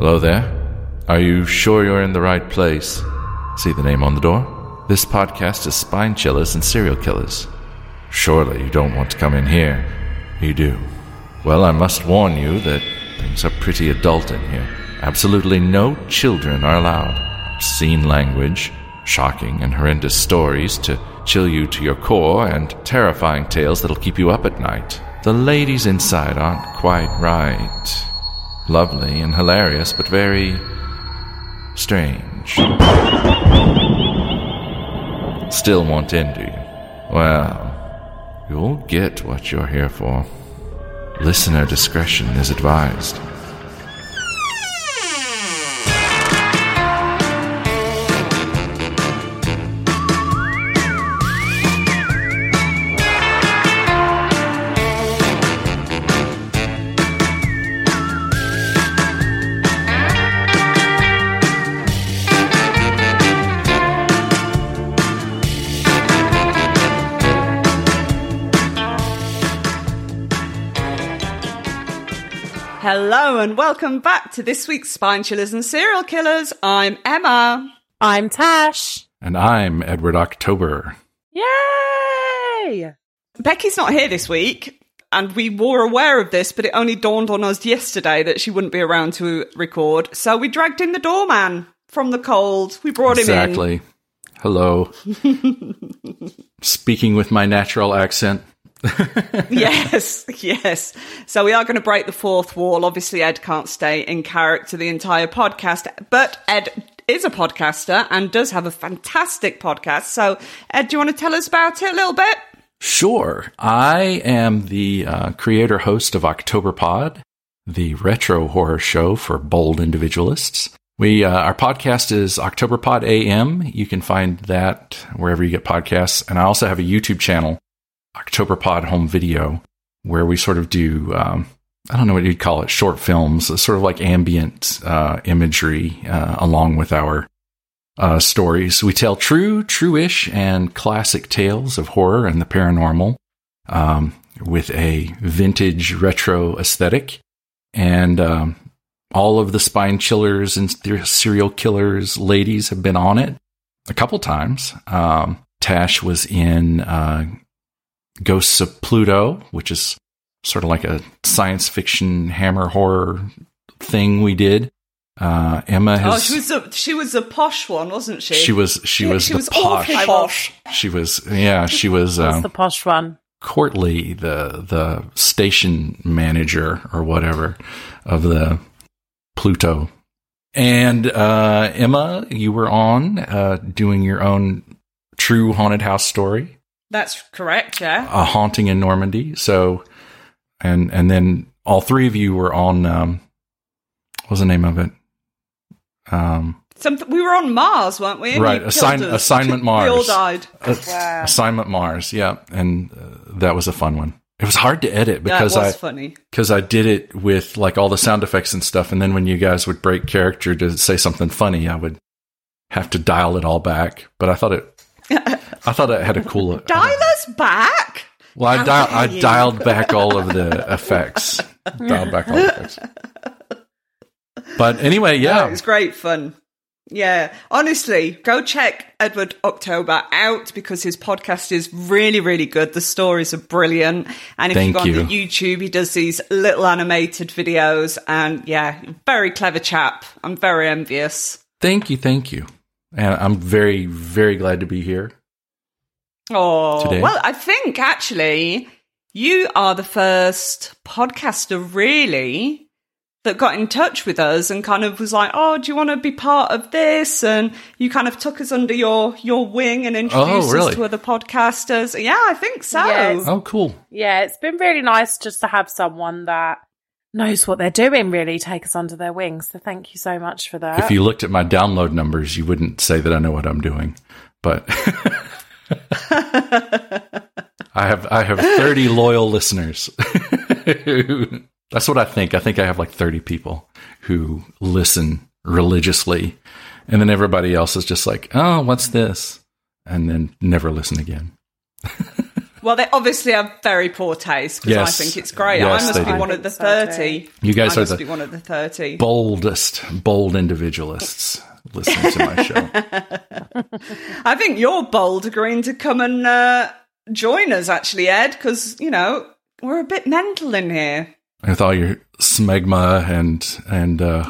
Hello there. Are you sure you're in the right place? See the name on the door? This podcast is Spine Chillers and Serial Killers. Surely you don't want to come in here. You do. Well, I must warn you that things are pretty adult in here. Absolutely no children are allowed. Obscene language, shocking and horrendous stories to chill you to your core, and terrifying tales that'll keep you up at night. The ladies inside aren't quite right. Lovely and hilarious, but very strange. Still want in, do you? Well, you'll get what you're here for. Listener discretion is advised. Hello and welcome back to this week's Spine Chillers and Serial Killers. I'm Emma. I'm Tash. And I'm Edward October. Yay! Becky's not here this week, and we were aware of this, but it only dawned on us yesterday that she wouldn't be around to record. So we dragged in the doorman from the cold. We brought him in. Exactly. Hello. Speaking with my natural accent. yes, yes. So we are going to break the fourth wall. Obviously, Ed can't stay in character the entire podcast, but Ed is a podcaster and does have a fantastic podcast. So, Ed, do you want to tell us about it a little bit? Sure. I am the uh, creator host of October Pod, the retro horror show for bold individualists. We uh, our podcast is October Pod AM. You can find that wherever you get podcasts, and I also have a YouTube channel October Pod Home Video, where we sort of do, um, I don't know what you'd call it, short films, sort of like ambient uh, imagery uh, along with our uh, stories. We tell true, true-ish, and classic tales of horror and the paranormal um, with a vintage retro aesthetic. And um, all of the spine chillers and serial killers ladies have been on it a couple times. Um, Tash was in uh, Ghosts of Pluto, which is sort of like a science fiction hammer horror thing we did. Uh, Emma has. Oh, she was a she was a posh one, wasn't she? She was she was she the was posh. posh. She was yeah. She was um, the posh one? Courtly, the the station manager or whatever of the Pluto. And uh, Emma, you were on uh, doing your own true haunted house story That's correct. Yeah. a haunting in Normandy. So, and and then all three of you were on. Um, what was the name of it? Um, Something we were on Mars, weren't we? And Right, you killed assign- us. assignment We all Mars. died. Wow. Assignment Mars. Yeah, and uh, that was a fun one. It was hard to edit because that was I funny. because I did it with like all the sound effects and stuff, and then when you guys would break character to say something funny, I would have to dial it all back. But I thought it. I thought it had a cool. Dial us back. Well, I, dial, I dialed back all of the effects. dialed back all the effects. But anyway, Oh, yeah. it was great fun. Yeah, honestly, go check Edward October out because his podcast is really, really good. The stories are brilliant, and if Thank you go on you. the YouTube, he does these little animated videos, and yeah, very clever chap. I'm very envious. Thank you, thank you. And I'm very, very glad to be here. Oh, Today. well, I think actually you are the first podcaster really that got in touch with us and kind of was like, "Oh, do you want to be part of this?" And you kind of took us under your your wing and oh, introduced Oh, really? us to other podcasters. Yeah, I think so. Yes. Oh, cool. Yeah, it's been really nice just to have someone that knows what they're doing, really take us under their wings. So thank you so much for that. If you looked at my download numbers, you wouldn't say that I know what I'm doing. But I have I have 30 loyal listeners. That's what I think. I think I have like 30 people who listen religiously. And then everybody else is just like, "Oh, what's this?" and then never listen again. Well, they obviously have very poor taste because Yes. I think it's great. Yes, I must be do. one of the think so too. 30. You guys I are must the be one of the 30. boldest, bold individualists listening to my show. I think you're bold agreeing to come and uh, join us, actually, Ed, because, you know, we're a bit mental in here. With all your smegma and and uh,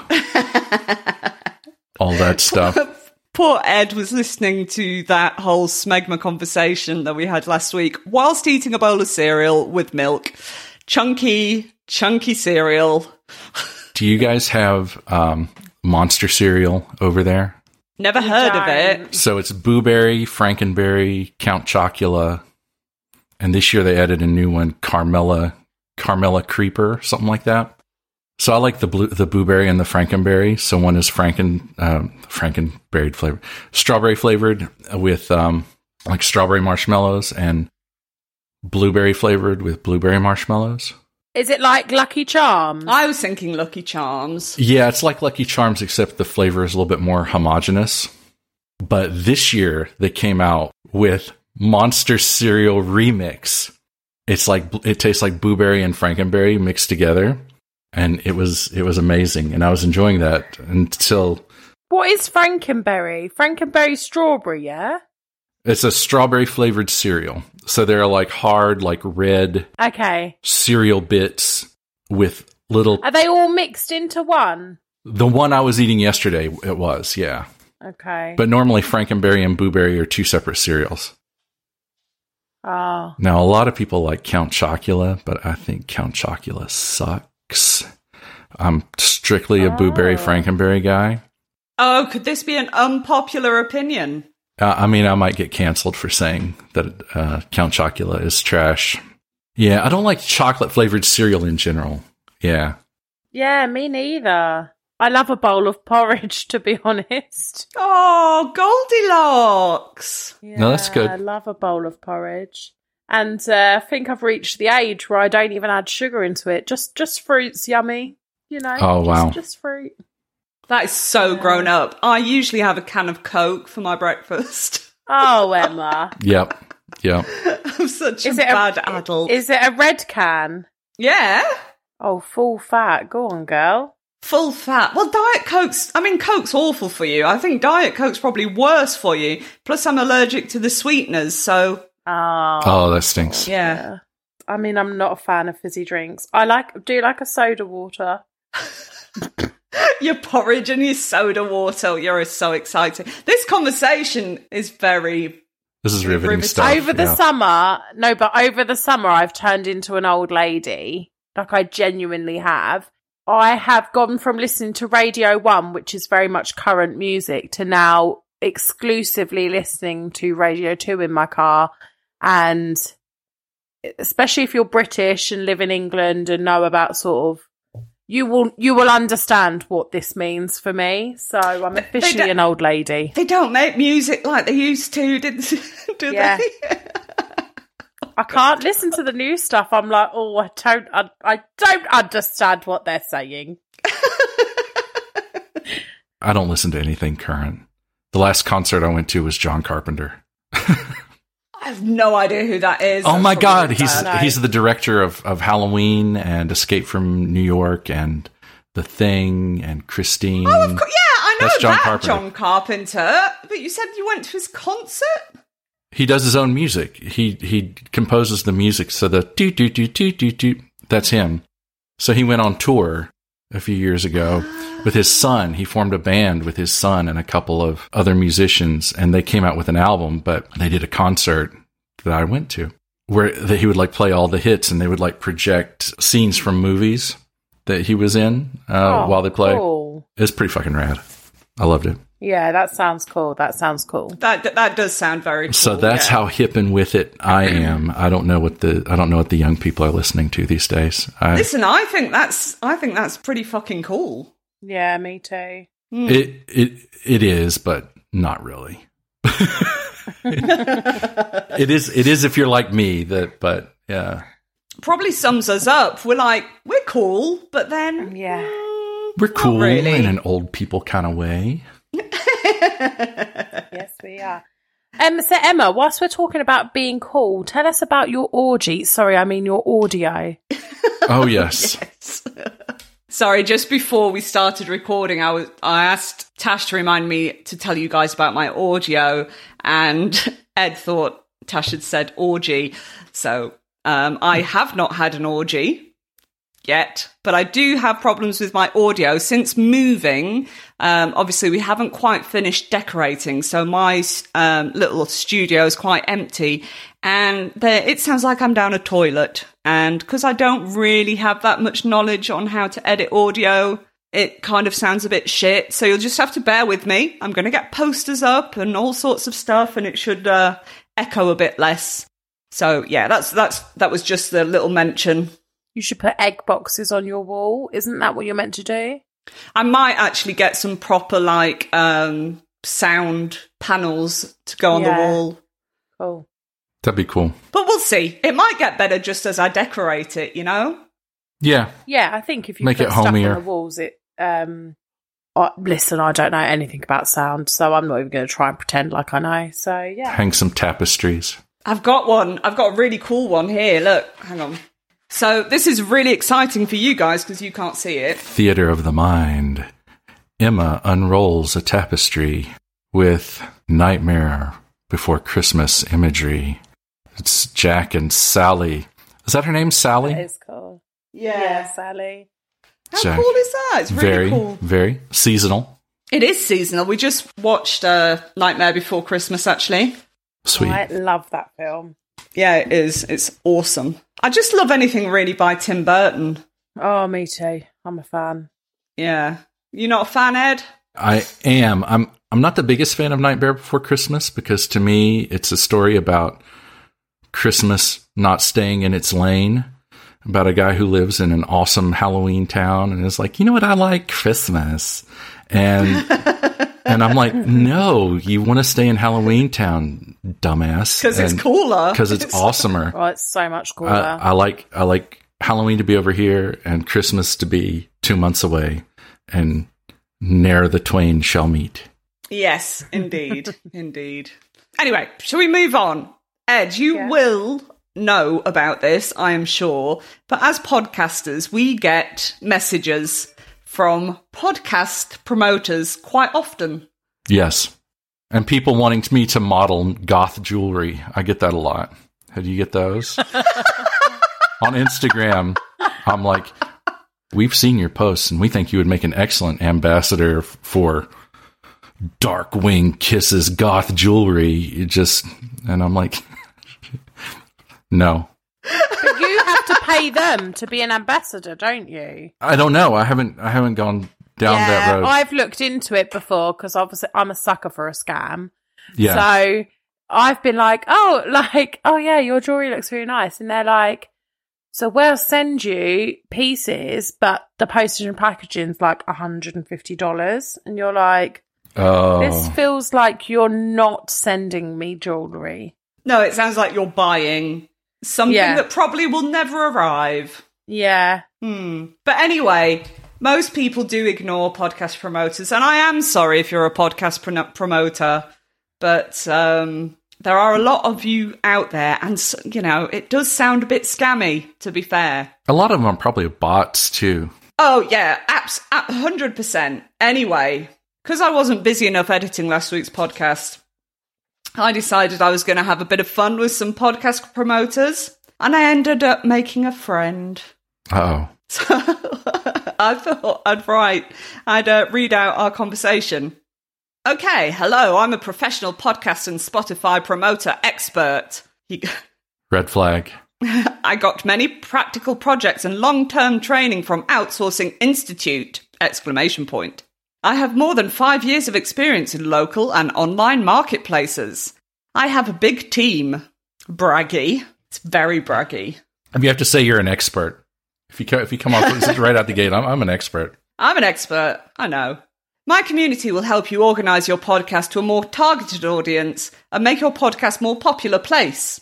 all that stuff. Poor Ed was listening to that whole smegma conversation that we had last week whilst eating a bowl of cereal with milk. Chunky, chunky cereal. Do you guys have um, monster cereal over there? Never heard of it. So it's Booberry, Frankenberry, Count Chocula, and this year they added a new one, Carmella, Carmella Creeper, something like that. So I like the blue, the Booberry and the Frankenberry. So one is Franken, um, Frankenberry flavored, strawberry flavored with um, like strawberry marshmallows, and blueberry flavored with blueberry marshmallows. Is it like Lucky Charms? I was thinking Lucky Charms. Yeah, it's like Lucky Charms, except the flavor is a little bit more homogenous. But this year they came out with Monster Cereal Remix. It's like it tastes like blueberry and frankenberry mixed together, and it was it was amazing, and I was enjoying that until What is Frankenberry? Frankenberry strawberry, yeah? It's a strawberry flavored cereal. So they're like hard, like red Okay. cereal bits with little. Are they all mixed into one? The one I was eating yesterday, it was yeah. Okay. But normally Frankenberry and Blueberry are two separate cereals. oh. Now, a lot of people like Count Chocula, but I think Count Chocula sucks. I'm strictly a Blueberry Oh. Frankenberry guy. Oh, could this be an unpopular opinion? Uh, I mean, I might get canceled for saying that uh, Count Chocula is trash. Yeah, I don't like chocolate flavored cereal in general. Yeah. Yeah, me neither. I love a bowl of porridge, to be honest. Oh, Goldilocks. No, that's good. I love a bowl of porridge. And uh, I think I've reached the age where I don't even add sugar into it. Just just fruit's yummy. You know? Oh, Just- wow. Just fruit. That is so grown up. I usually have a can of Coke for my breakfast. Oh, Emma. Yep. Yep. I'm such is a it bad a, adult. Is it a red can? yeah. Oh, full fat. Go on, girl. Full fat. Well, Diet Coke's, I mean, Coke's awful for you. I think Diet Coke's probably worse for you. Plus, I'm allergic to the sweeteners, so Oh. Oh, that stinks. yeah. I mean, I'm not a fan of fizzy drinks. I like do like a soda water. Your porridge and your soda water. You're so excited. This conversation is very. This is riveting Riveting. stuff. over the yeah. summer, no, but over the summer, I've turned into an old lady. Like I genuinely have. I have gone from listening to Radio One, which is very much current music, to now exclusively listening to Radio Two in my car. And especially if you're British and live in England and know about sort of you will you will understand what this means for me. So I'm officially an old lady. They don't make music like they used to, did, do Yeah. they? I can't listen to the new stuff. I'm like, oh, I don't, I, I don't understand what they're saying. I don't listen to anything current. The last concert I went to was John Carpenter. I have no idea who that is. Oh That's my god, he's he's the director of, of Halloween and Escape from New York and The Thing and Christine. Oh, of course, yeah, I know That's John that Carpenter. John Carpenter. But you said you went to his concert. He does his own music. He he composes the music. So the do do do do do do that's him. So he went on tour a few years ago with his son. He formed a band with his son and a couple of other musicians, and they came out with an album. But they did a concert that I went to where that he would like play all the hits, and they would like project scenes from movies that he was in uh, Oh, while they play. cool. It's pretty fucking rad. I loved it. Yeah, that sounds cool. That sounds cool. That that does sound very. Cool, So that's yeah. how hip and with it I am. I don't know what the I don't know what the young people are listening to these days. I, Listen, I think that's I think that's pretty fucking cool. Yeah, me too. it it it is, but not really. it is it is if you're like me that but yeah. Probably sums us up. We're like we're cool, but then Yeah. mm, We're cool really. in an old people kind of way. Yes, we are. Um, so Emma, whilst we're talking about being cool, tell us about your orgy. Sorry, I mean your audio. Oh, yes. Yes. Sorry, just before we started recording, I was I asked Tash to remind me to tell you guys about my audio, and Ed thought Tash had said orgy. So um, I have not had an orgy yet, but I do have problems with my audio since moving. Um, obviously, we haven't quite finished decorating, so my um, little studio is quite empty, and there, it sounds like I'm down a toilet. And because I don't really have that much knowledge on how to edit audio, it kind of sounds a bit shit. So you'll just have to bear with me. I'm going to get posters up and all sorts of stuff, and it should uh, echo a bit less. So yeah, that's that's that was just the little mention. You should put egg boxes on your wall. Isn't that what you're meant to do? I might actually get some proper like um sound panels to go on Yeah. the wall. Cool. That'd be cool. But we'll see. It might get better just as I decorate it, you know? Yeah. Yeah, I think if you Make put it stuff homier. on the walls, it. Um, I, listen, I don't know anything about sound, so I'm not even going to try and pretend like I know. So yeah, Hang some tapestries. I've got one. I've got a really cool one here. Look, hang on. So this is really exciting for you guys because you can't see it. Theater of the Mind. Emma unrolls a tapestry with Nightmare Before Christmas imagery. It's Jack and Sally. Is that her name, Sally? that is cool. Yeah, Sally. How Jack. cool is that? It's really very, cool. very seasonal. It is seasonal. We just watched uh, Nightmare Before Christmas, actually. Sweet. I love that film. Yeah, it is. It's awesome. I just love anything really by Tim Burton. Oh, me too. I'm a fan. Yeah. You're not a fan, Ed? I am. I'm. I'm not the biggest fan of Nightmare Before Christmas because to me it's a story about Christmas not staying in its lane. About a guy who lives in an awesome Halloween town and is like, you know what, I like Christmas, and and I'm like, no, you want to stay in Halloween town, dumbass, Because it's cooler. because it's awesomer. Oh, it's so much cooler. I, I like I like Halloween to be over here and Christmas to be two months away, and ne'er the twain shall meet. Yes, indeed. indeed. Anyway, shall we move on? Ed, you Yeah. will know about this, I am sure. But as podcasters, we get messages from podcast promoters quite often. Yes, and people wanting me to model goth jewelry. I get that a lot. How do you get those? On Instagram, I'm like, we've seen your posts, and we think you would make an excellent ambassador for Darkwing Kisses goth jewelry. You just, and I'm like, no. but you have to pay them to be an ambassador, don't you? I don't know. I haven't. I haven't gone down that road. I've looked into it before because obviously I'm a sucker for a scam. yeah. So I've been like, oh, like, oh yeah, your jewelry looks really nice, and they're like, so we'll send you pieces, but the postage and packaging's like hundred and fifty dollars, and you're like, oh. this feels like you're not sending me jewelry. No, it sounds like you're buying something Yeah. that probably will never arrive. Yeah, Hmm. But anyway, most people do ignore podcast promoters, and I am sorry if you're a podcast pro- promoter, but um, there are a lot of you out there, and you know it does sound a bit scammy. To be fair. a lot of them are probably bots too. Oh yeah, apps, hundred percent. Anyway, because I wasn't busy enough editing last week's podcast, I decided I was going to have a bit of fun with some podcast promoters, and I ended up making a friend. Oh, So I thought I'd write, I'd uh, read out our conversation. Okay, hello, I'm a professional podcast and Spotify promoter expert. He- red flag. I got many practical projects and long-term training from Outsourcing Institute! Exclamation point. I have more than five years of experience in local and online marketplaces. I have a big team. Braggy. It's very braggy. Um, you have to say you're an expert. If you co- if you come off right out the gate, I'm, I'm an expert. I'm an expert. I know. My community will help you organize your podcast to a more targeted audience and make your podcast more popular place.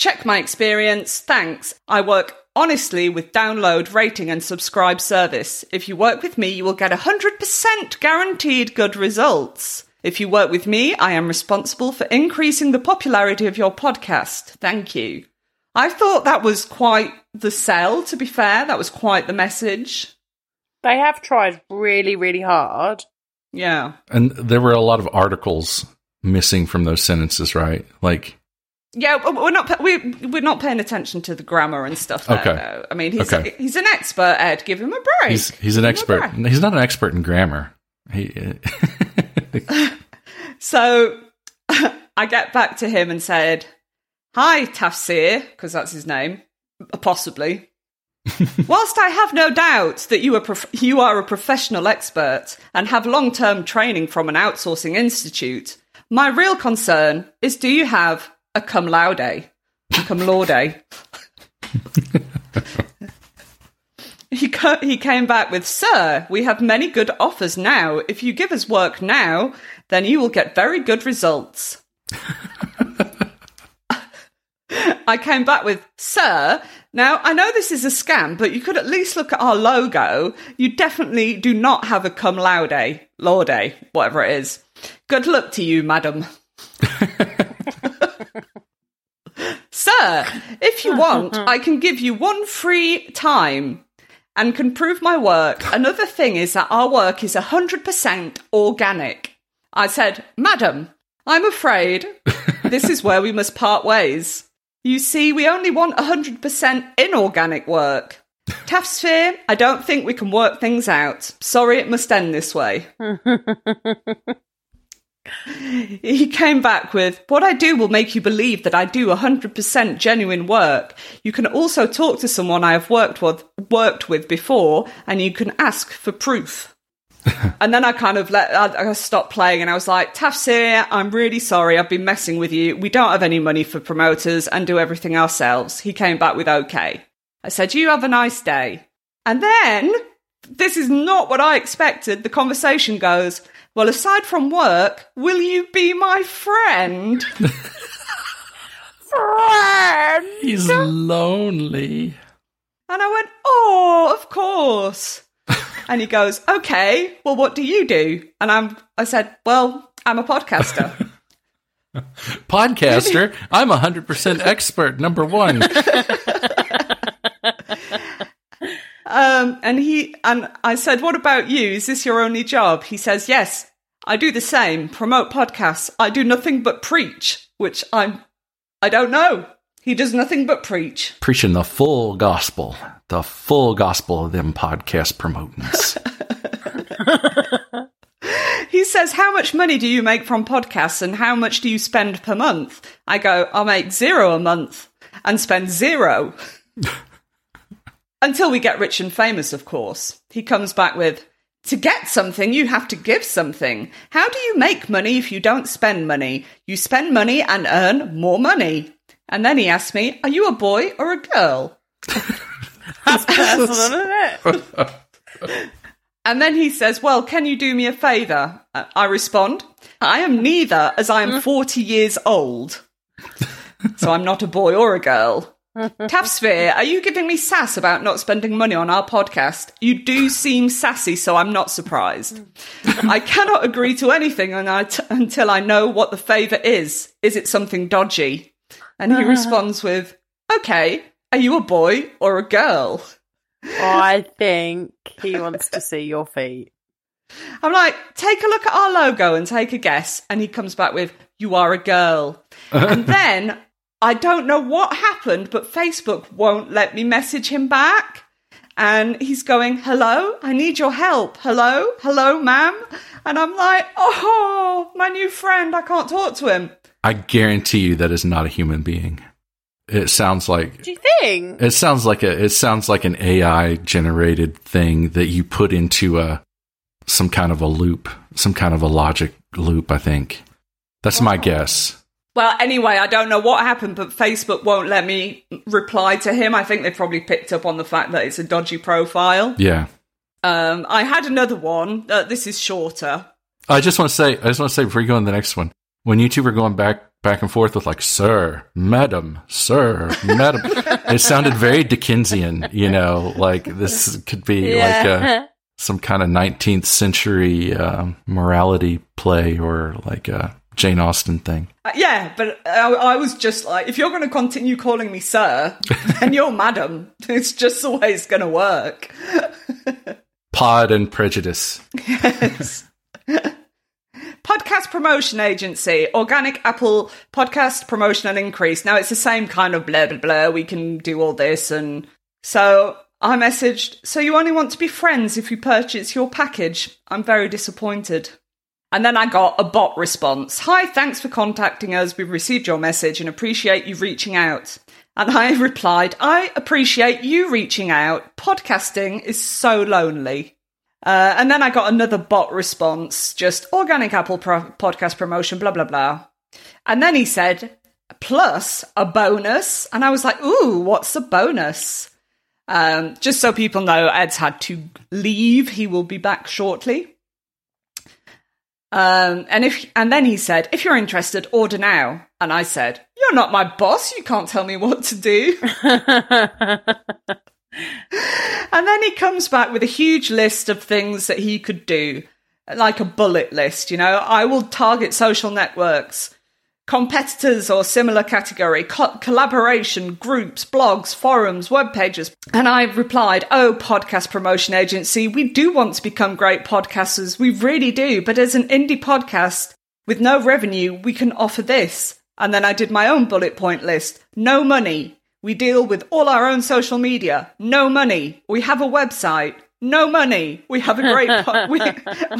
Check my experience. Thanks. I work honestly with download, rating, and subscribe service. If you work with me, you will get 100% guaranteed good results. If you work with me, I am responsible for increasing the popularity of your podcast. Thank you. I thought that was quite the sell, to be fair. That was quite the message. They have tried really, really hard. Yeah. And there were a lot of articles missing from those sentences, right? Like, Yeah, we're not pa- we we're not paying attention to the grammar and stuff. There, Okay. though. I mean, he's Okay. he's an expert. Ed, give him a break. he's he's an Give him a expert. He's not an expert in grammar. He uh, So I get back to him and said, "Hi, Tafsir," because that's his name, possibly. Whilst I have no doubt that you are prof- you are a professional expert and have long term training from an outsourcing institute, my real concern is: Do you have a cum laude? Cum laude? He, co- he came back with, Sir, we have many good offers now. If you give us work now, then you will get very good results. I came back with, Sir, now I know this is a scam, but you could at least look at our logo. You definitely do not have a cum laude, laude, whatever it is. Good luck to you, madam. Sir, if you want, I can give you one free time and can prove my work. Another thing is that our work is 100% organic. I said, Madam, I'm afraid this is where we must part ways. You see, we only want 100% inorganic work. Taftsphere, I don't think we can work things out. Sorry it must end this way. he came back with, What I do will make you believe that I do 100% genuine work. You can also talk to someone I have worked with, worked with before, and you can ask for proof. and then I kind of let I, I stopped playing, and I was like, Tafsir, I'm really sorry. I've been messing with you. We don't have any money for promoters and do everything ourselves. He came back with, Okay. I said, You have a nice day. And then, this is not what I expected. The conversation goes, Well, aside from work, will you be my friend? Friend! he's lonely. And I went, Oh, of course. and he goes, Okay, well, what do you do? And I'm, I said, Well, I'm a podcaster. Podcaster, I'm 100% expert, number one. Um, and he and I said, "What about you? Is this your only job?" He says, "Yes, I do the same. Promote podcasts. I do nothing but preach, which I'm. I don't know. He does nothing but preach. Preaching the full gospel, the full gospel of them podcast promotings. He says, "How much money do you make from podcasts, and how much do you spend per month?" I go, "I make zero a month and spend zero until we get rich and famous." Of course, he comes back with. To get something, you have to give something. How do you make money if you don't spend money? You spend money and earn more money. And then he asks me, Are you a boy or a girl? That's personal, isn't it? And then he says, Well, can you do me a favour? I respond, I am neither, as I am mm. 40 years old. So I'm not a boy or a girl. Tafsphere, are you giving me sass about not spending money on our podcast? You do seem sassy, so I'm not surprised. I cannot agree to anything I t- until I know what the favour is. Is it something dodgy? And he uh. responds with, Okay, are you a boy or a girl? I think he wants to see your feet. I'm like, take a look at our logo and take a guess. And he comes back with, You are a girl. and then I don't know what happened, but Facebook won't let me message him back. And he's going, Hello, I need your help. Hello, hello, ma'am. And I'm like, Oh, my new friend, I can't talk to him. I guarantee you that is not a human being. It sounds like Do you think? it sounds like a it sounds like an AI generated thing that you put into a some kind of a loop, some kind of a logic loop, I think. That's my guess. Well, anyway, I don't know what happened, but Facebook won't let me reply to him. I think they probably picked up on the fact that it's a dodgy profile. Yeah. Um, I had another one. Uh, this is shorter. I just want to say I just want to say before you go on the next one. When you two were going back back and forth with like sir, madam, sir, madam, it sounded very Dickensian, you know, like this could be like a some kind of 19th century um, morality play or like a Jane Austen thing. Uh, yeah, but I, I was just like, if you're going to continue calling me sir, then you're madam. It's just the way it's going to work. Pod and prejudice. Yes. podcast promotion agency, organic Apple podcast promotion and increase. Now it's the same kind of blah blah blah. We can do all this, and so I messaged. So you only want to be friends if you purchase your package. I'm very disappointed. And then I got a bot response. Hi, thanks for contacting us. We've received your message and appreciate you reaching out. And I replied, I appreciate you reaching out. Podcasting is so lonely. Uh, and then I got another bot response, just organic Apple pro- podcast promotion, blah, blah, blah. And then he said, plus a bonus. And I was like, ooh, what's a bonus? Um, just so people know, Ed's had to leave. He will be back shortly. Um, and if and then he said, if you're interested, order now. And I said, you're not my boss. You can't tell me what to do. and then he comes back with a huge list of things that he could do, like a bullet list. You know, I will target social networks, competitors or similar category, co- collaboration, groups, blogs, forums, web pages. And I replied, Oh, podcast promotion agency, we do want to become great podcasters. We really do. But as an indie podcast with no revenue, we can offer this. And then I did my own bullet point list. No money. We deal with all our own social media. No money. We have a website. No money. We have a great po- we,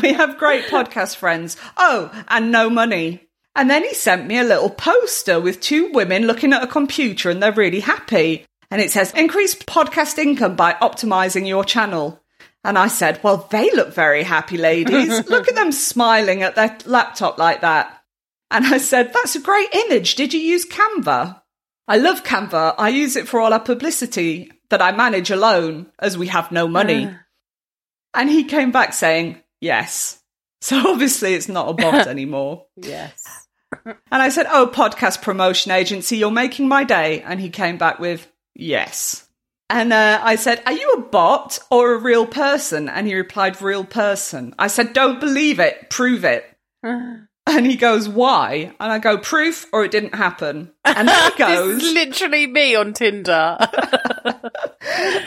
we have great podcast friends. Oh, and no money. And then he sent me a little poster with two women looking at a computer and they're really happy. And it says, increase podcast income by optimizing your channel. And I said, well, they look very happy, ladies. look at them smiling at their laptop like that. And I said, that's a great image. Did you use Canva? I love Canva. I use it for all our publicity that I manage alone as we have no money. and he came back saying, yes. So obviously it's not a bot anymore. yes. And I said, Oh, podcast promotion agency, you're making my day. And he came back with, Yes. And uh, I said, Are you a bot or a real person? And he replied, Real person. I said, Don't believe it, prove it. And he goes, Why? And I go, Proof or it didn't happen. And then he goes, This is literally me on Tinder.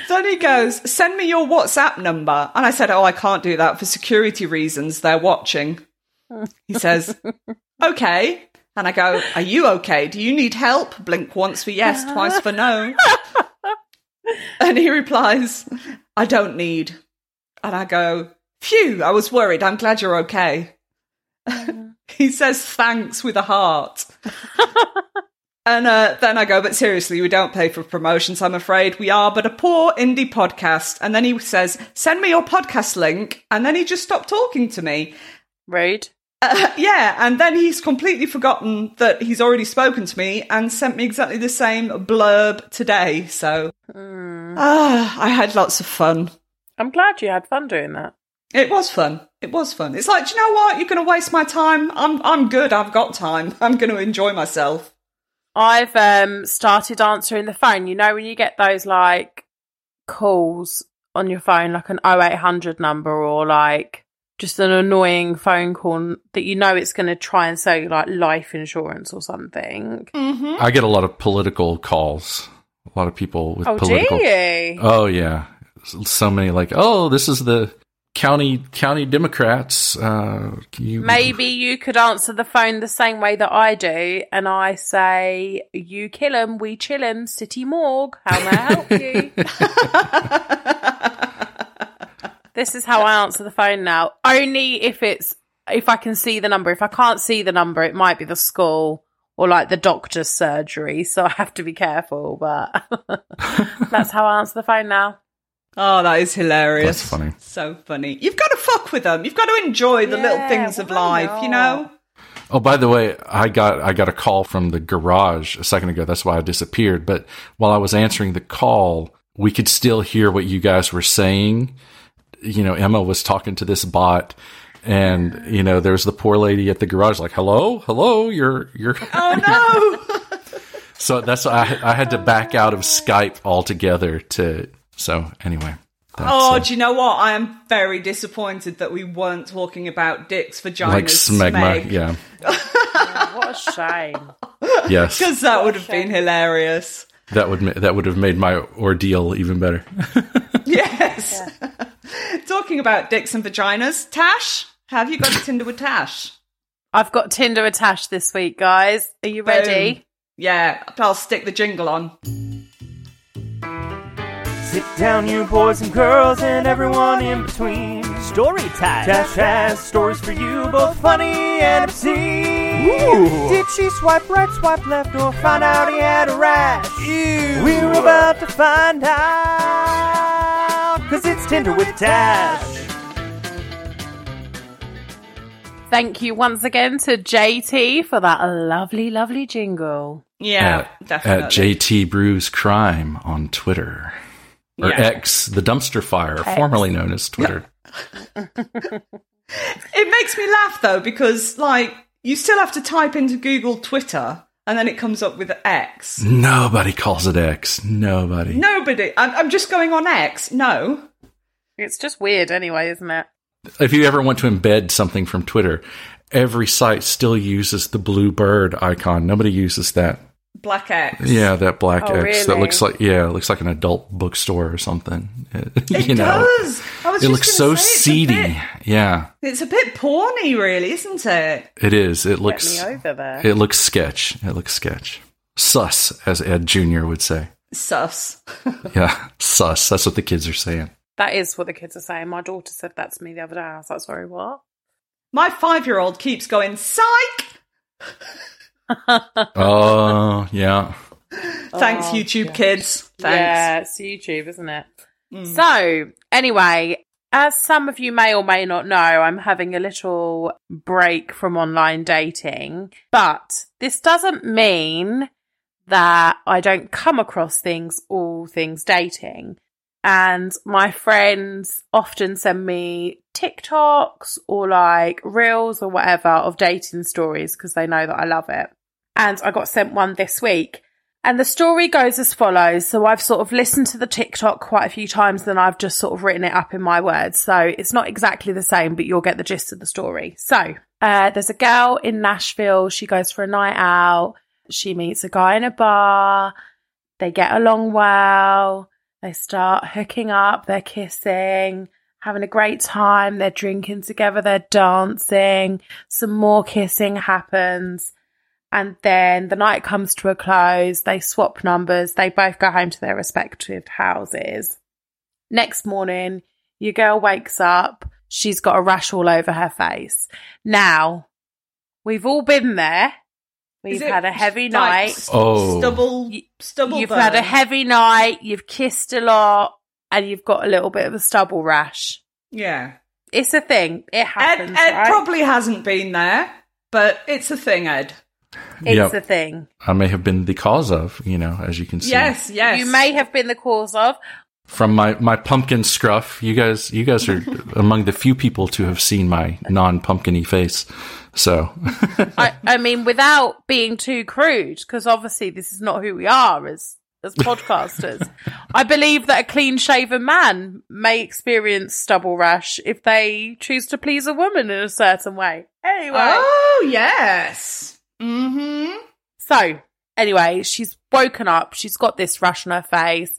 Then he goes, Send me your WhatsApp number. And I said, Oh, I can't do that for security reasons. They're watching. He says, Okay. And I go, Are you okay? Do you need help? Blink once for yes, twice for no. and he replies, I don't need. And I go, Phew, I was worried. I'm glad you're okay. Mm. He says thanks with a heart. and uh, then I go, but seriously, we don't pay for promotions, I'm afraid. We are but a poor indie podcast. And then he says, send me your podcast link. And then he just stopped talking to me. Rude. Uh, yeah, and then he's completely forgotten that he's already spoken to me and sent me exactly the same blurb today. So, ah, I had lots of fun. I'm glad you had fun doing that. It was fun. It was fun. It's like, do you know what? You're going to waste my time. I'm I'm good. I've got time. I'm going to enjoy myself. I've um started answering the phone. You know when you get those like calls on your phone, like an 0800 number or like just an annoying phone call that you know it's going to try and sell you like life insurance or something. I get a lot of political calls. A lot of people with Oh, political. do you? Oh yeah, so many like, oh, this is the county county Democrats. Uh, you Maybe you could answer the phone the same way that I do, and I say, "You kill 'em, we chill 'em, City Morgue. How may I help you?" this is how I answer the phone now. Only if it's if I can see the number. If I can't see the number, it might be the school or like the doctor's surgery. So I have to be careful. But that's how I answer the phone now. Oh, that is hilarious. That's funny. So funny. You've got to fuck with them. You've got to enjoy the little things of why life, you know? Oh, by the way, I got I got a call from the garage a second ago. That's why I disappeared. But while I was answering the call, we could still hear what you guys were saying. You know, Emma was talking to this bot, and you know, there's the poor lady at the garage, like, "Hello, hello, you're you're." Oh no. so that's I I had to back out of Skype altogether to. So anyway, oh, uh, do you know what? I am very disappointed that we weren't talking about dicks, vaginas, like smegma. smeg. Yeah. Oh, what a shame. Yes. Because that would have been hilarious. That would that would have made my ordeal even better. Yes. Talking about dicks and vaginas, Tash, have you got a Tinder with Tash? I've got Tinder attached this week, guys. Are you ready? Yeah, I'll stick the jingle on. Sit down, you boys and girls, and everyone in between. Story time. Tash has stories for you, both funny and obscene. Ooh. Did she swipe right, swipe left, or find out he had a rash? Ew. We're about to find out, cause it's Tinder with Tash. Thank you once again to JT for that lovely, lovely jingle. Yeah, at, definitely. at JT Brews Crime on Twitter. Or Yeah. X, the dumpster fire, formerly known as Twitter. It makes me laugh though because like you still have to type into Google Twitter and then it comes up with X. Nobody calls it X. Nobody. Nobody. I'm, I'm just going on X. No. It's just weird anyway, isn't it? If you ever want to embed something from Twitter, every site still uses the blue bird icon. Nobody uses that. Black X. Yeah, that black Oh, X that looks like yeah, looks like an adult bookstore or something. It you know, does. I was it just looks gonna so say, it's a seedy. bit- Yeah, It's a bit porny, really, isn't it? it is. It Get looks me over there. it looks sketch. It looks sketch. Sus, as Ed Jr. would say. Sus. Yeah, sus. That's what the kids are saying. That is what the kids are saying. My daughter said that to me the other day. I was like, sorry, what? My five year old keeps going, psych! Oh, yeah. Thanks, Oh, YouTube yeah. kids. Thanks. Yeah, it's YouTube, isn't it? Mm. So, anyway, as some of you may or may not know, I'm having a little break from online dating, but this doesn't mean that I don't come across things, all things dating. And my friends often send me TikToks or like reels or whatever of dating stories because they know that I love it. And I got sent one this week. And the story goes as follows. So I've sort of listened to the TikTok quite a few times, then I've just sort of written it up in my words. So it's not exactly the same, but you'll get the gist of the story. So uh, there's a girl in Nashville. She goes for a night out. She meets a guy in a bar. They get along well. They start hooking up. They're kissing, having a great time. They're drinking together. They're dancing. Some more kissing happens. And then the night comes to a close. They swap numbers. They both go home to their respective houses. Next morning, your girl wakes up. She's got a rash all over her face. Now, we've all been there. We've had a heavy night. st- Oh. Stubble, stubble You've burn? had a heavy night. You've kissed a lot, and you've got a little bit of a stubble rash. Yeah. It's a thing. It Ed. Ed right? probably hasn't been there, but it's a thing, Ed. It's Yep. a thing. I may have been the cause of, you know, as you can see. Yes, yes. You may have been the cause of. From my, my pumpkin scruff, you guys you guys are among the few people to have seen my non pumpkiny face. So I, I mean, without being too crude, because obviously this is not who we are as as podcasters. I believe that a clean shaven man may experience stubble rash if they choose to please a woman in a certain way. Anyway, Oh, yes. Mm-hmm. so anyway, she's woken up. She's got this rash on her face.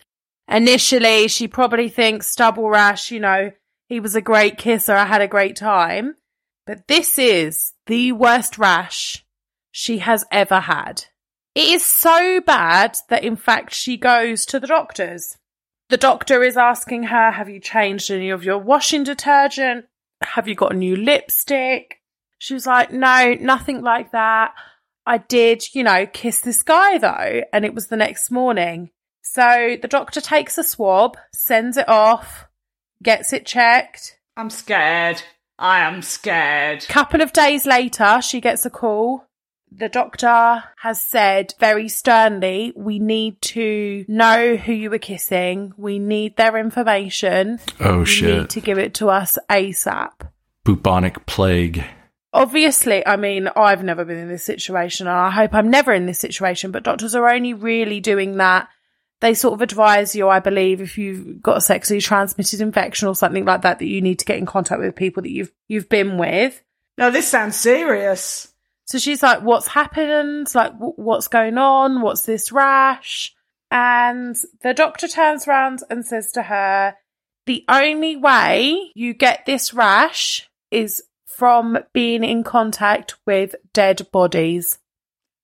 Initially, she probably thinks stubble rash. You know, he was a great kisser. I had a great time. But this is the worst rash she has ever had. It is so bad that in fact she goes to the doctors. The doctor is asking her, have you changed any of your washing detergent? Have you got a new lipstick? She was like, no, nothing like that. I did, you know, kiss this guy though, and it was the next morning. So the doctor takes a swab, sends it off, gets it checked. I'm scared. I am scared. Couple of days later, she gets a call. The doctor has said very sternly, we need to know who you were kissing. We need their information. Oh you shit. need to give it to us ASAP. Bubonic plague. Obviously, I mean, I've never been in this situation and I hope I'm never in this situation, but doctors are only really doing that. they sort of advise you, I believe, if you've got a sexually transmitted infection or something like that, that you need to get in contact with people that you've you've been with. No, this sounds serious. So she's like, "What's happened? Like, w- what's going on? What's this rash?" And the doctor turns around and says to her, "The only way you get this rash is from being in contact with dead bodies."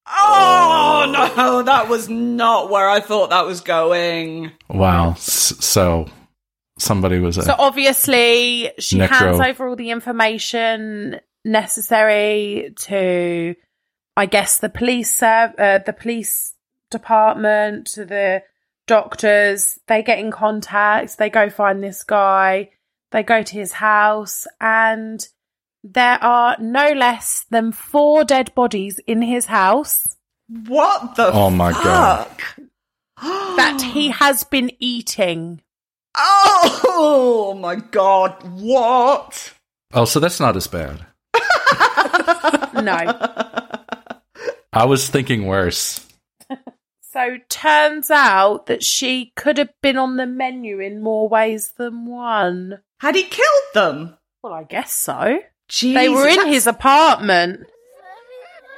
Oh, no, that was not where I thought that was going. Wow. So somebody was a So obviously, she Necro. hands over all the information necessary to, I guess, the police serv- uh, the police department, to the doctors. They get in contact. They go find this guy. They go to his house, and there are no less than four dead bodies in his house What the Oh my God. that he has been eating. Oh my god, what? Oh, so that's not as bad. No. I was thinking worse. So turns out that she could have been on the menu in more ways than one. Had he killed them? Well, I guess so. Jesus, They were in that's- his apartment.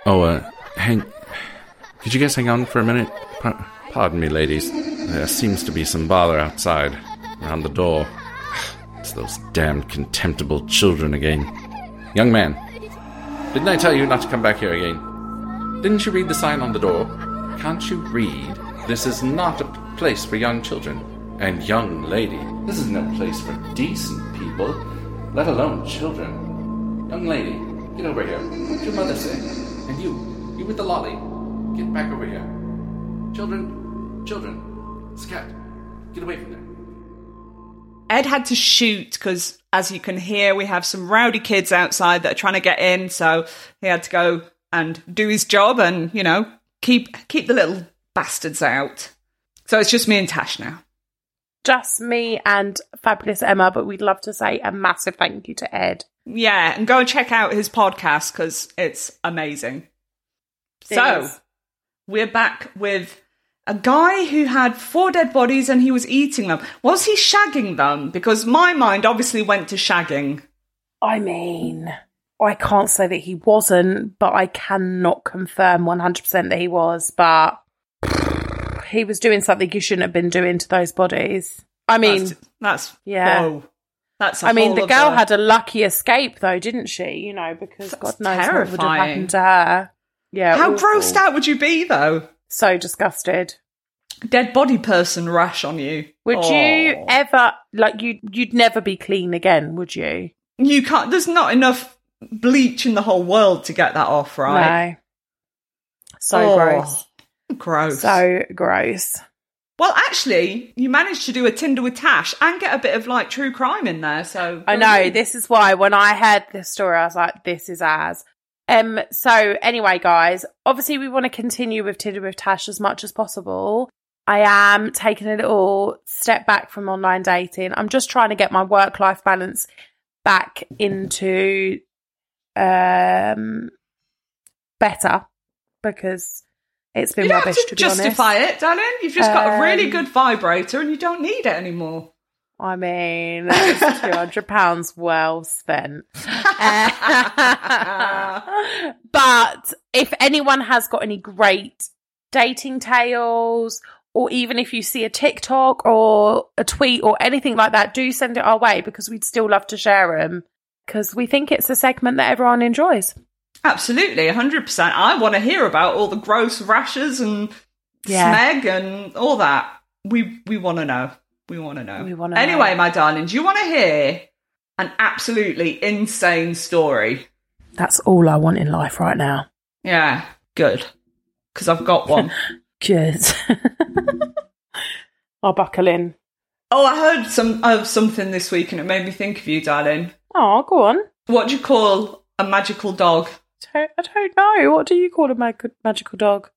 Oh, uh, hang. Could you guys hang on for a minute? Pa- Pardon me, ladies. There seems to be some bother outside, around the door. It's those damned contemptible children again. Young man, didn't I tell you not to come back here again? Didn't you read the sign on the door? Can't you read? This is not a place for young children. And young lady, this is no place for decent people, let alone children. Young lady, get over here. What's your mother say? And you, you with the lolly, get back over here. Children, children, scat, get away from there. Ed had to shoot because, as you can hear, we have some rowdy kids outside that are trying to get in. So he had to go and do his job and, you know, keep keep the little bastards out. So it's just me and Tash now. Just me and fabulous Emma, but we'd love to say a massive thank you to Ed. Yeah, and go and check out his podcast because it's amazing. It so is. we're back with a guy who had four dead bodies and he was eating them. Was he shagging them? Because my mind obviously went to shagging. I mean, I can't say that he wasn't, but I cannot confirm 100% that he was, but he was doing something he shouldn't have been doing to those bodies. I mean, that's, that's yeah. whoa. That's. I mean, the girl had a lucky escape, though, didn't she? You know, because That's God knows what would have happened to her. Yeah, How awful. grossed out would you be though? So disgusted. Dead body person rash on you. Would Oh. you ever like you? You'd never be clean again, would you? You can't. There's not enough bleach in the whole world to get that off, right? No. So Oh, gross. Gross. So gross. well, actually, you managed to do a Tinder with Tash and get a bit of like true crime in there. So I know. This is why when I heard this story, I was like, "This is ours." Um. So anyway, guys, obviously we want to continue with Tinder with Tash as much as possible. I am taking a little step back from online dating. I'm just trying to get my work life balance back into um better because it's been You rubbish have to to be honest. justify it, darling. You've just got a really Um, good vibrator and you don't need it anymore. I mean, that's two hundred pounds well spent. but if anyone has got any great dating tales, or even if you see a TikTok or a tweet or anything like that, do send it our way because we'd still love to share them because we think it's a segment that everyone enjoys. Absolutely, 100%. I want to hear about all the gross rashes and Yeah. smeg and all that. We we want to know. We want to know. We wanna Anyway, know. my darling, do you want to hear an absolutely insane story? That's all I want in life right now. Yeah, good. Because I've got one. Good. I'll buckle in. oh, I heard some of something this week and it made me think of you, darling. Oh, go on. What do you call a magical dog? I don't know. What do you call a mag- magical dog?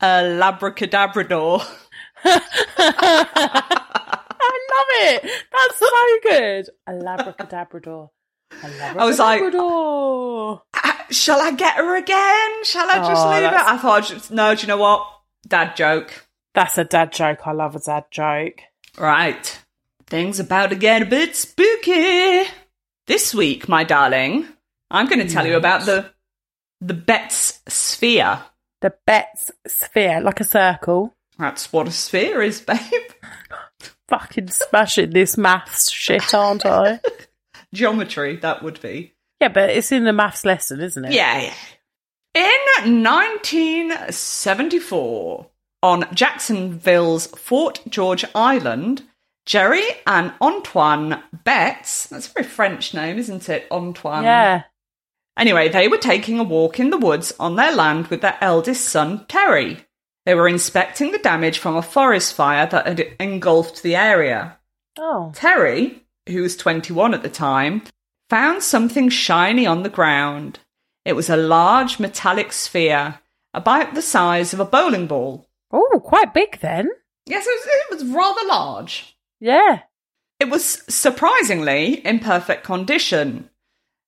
A labracadabrador. I love it. That's so good. A labracadabrador. A labracadabrador. I was like- Ah, Shall I get her again? Shall I just Oh, leave it? I thought, I'd just, no, do you know what? Dad joke. That's a dad joke. I love a dad joke. Right. Things about to get a bit spooky. This week, my darling, I'm going to tell you about the the Betz sphere. The Betz sphere, like a circle. That's what a sphere is, babe. Fucking smashing this maths shit, aren't I? Geometry, that would be. yeah, but it's in the maths lesson, isn't it? Yeah, yeah. In 1974, on Jacksonville's Fort George Island, Gerri and Antoine Betz, that's a very French name, isn't it? Antoine. Yeah. Anyway, they were taking a walk in the woods on their land with their eldest son, Terry. They were inspecting the damage from a forest fire that had engulfed the area. Oh. Terry, who was 21 at the time, found something shiny on the ground. It was a large metallic sphere, about the size of a bowling ball. Oh, quite big then. Yes, it was, it was rather large. Yeah. It was surprisingly in perfect condition.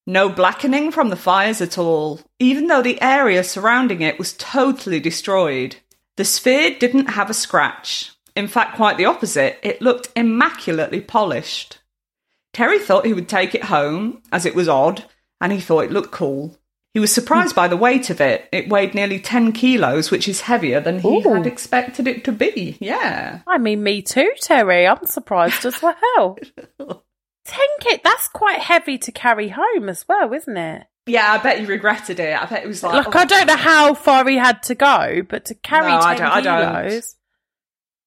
No blackening from the fires at all, even though the area surrounding it was totally destroyed. The sphere didn't have a scratch. In fact, quite the opposite, it looked immaculately polished. Terry thought he would take it home, as it was odd, and he thought it looked cool. He was surprised by the weight of it. It weighed nearly 10 kilos, which is heavier than he Ooh. had expected it to be. Yeah. I mean, me too, Terry. I'm surprised as well. 10 kit, that's quite heavy to carry home as well, isn't it? Yeah, I bet he regretted it. I bet it was like, Like, oh, I don't know how far he had to go, but to carry No, 10 I don't- I don't. kilos.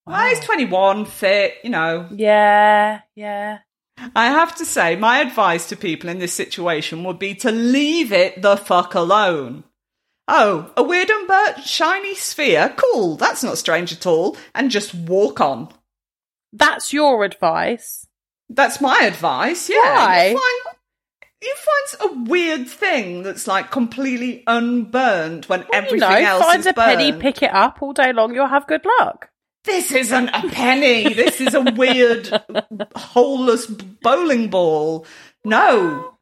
well, he's 21, fit, you know. Yeah, yeah. I have to say, my advice to people in this situation would be to leave it the fuck alone. Oh, a weird unburnt shiny sphere? Cool, that's not strange at all. And just walk on. That's your advice. That's my advice, yeah. Why? Find, you find a weird thing that's like completely unburned when Well, everything you know, else find is a penny, pick it up all day long, you'll have good luck. This isn't a penny. This is a weird, holeless bowling ball. No.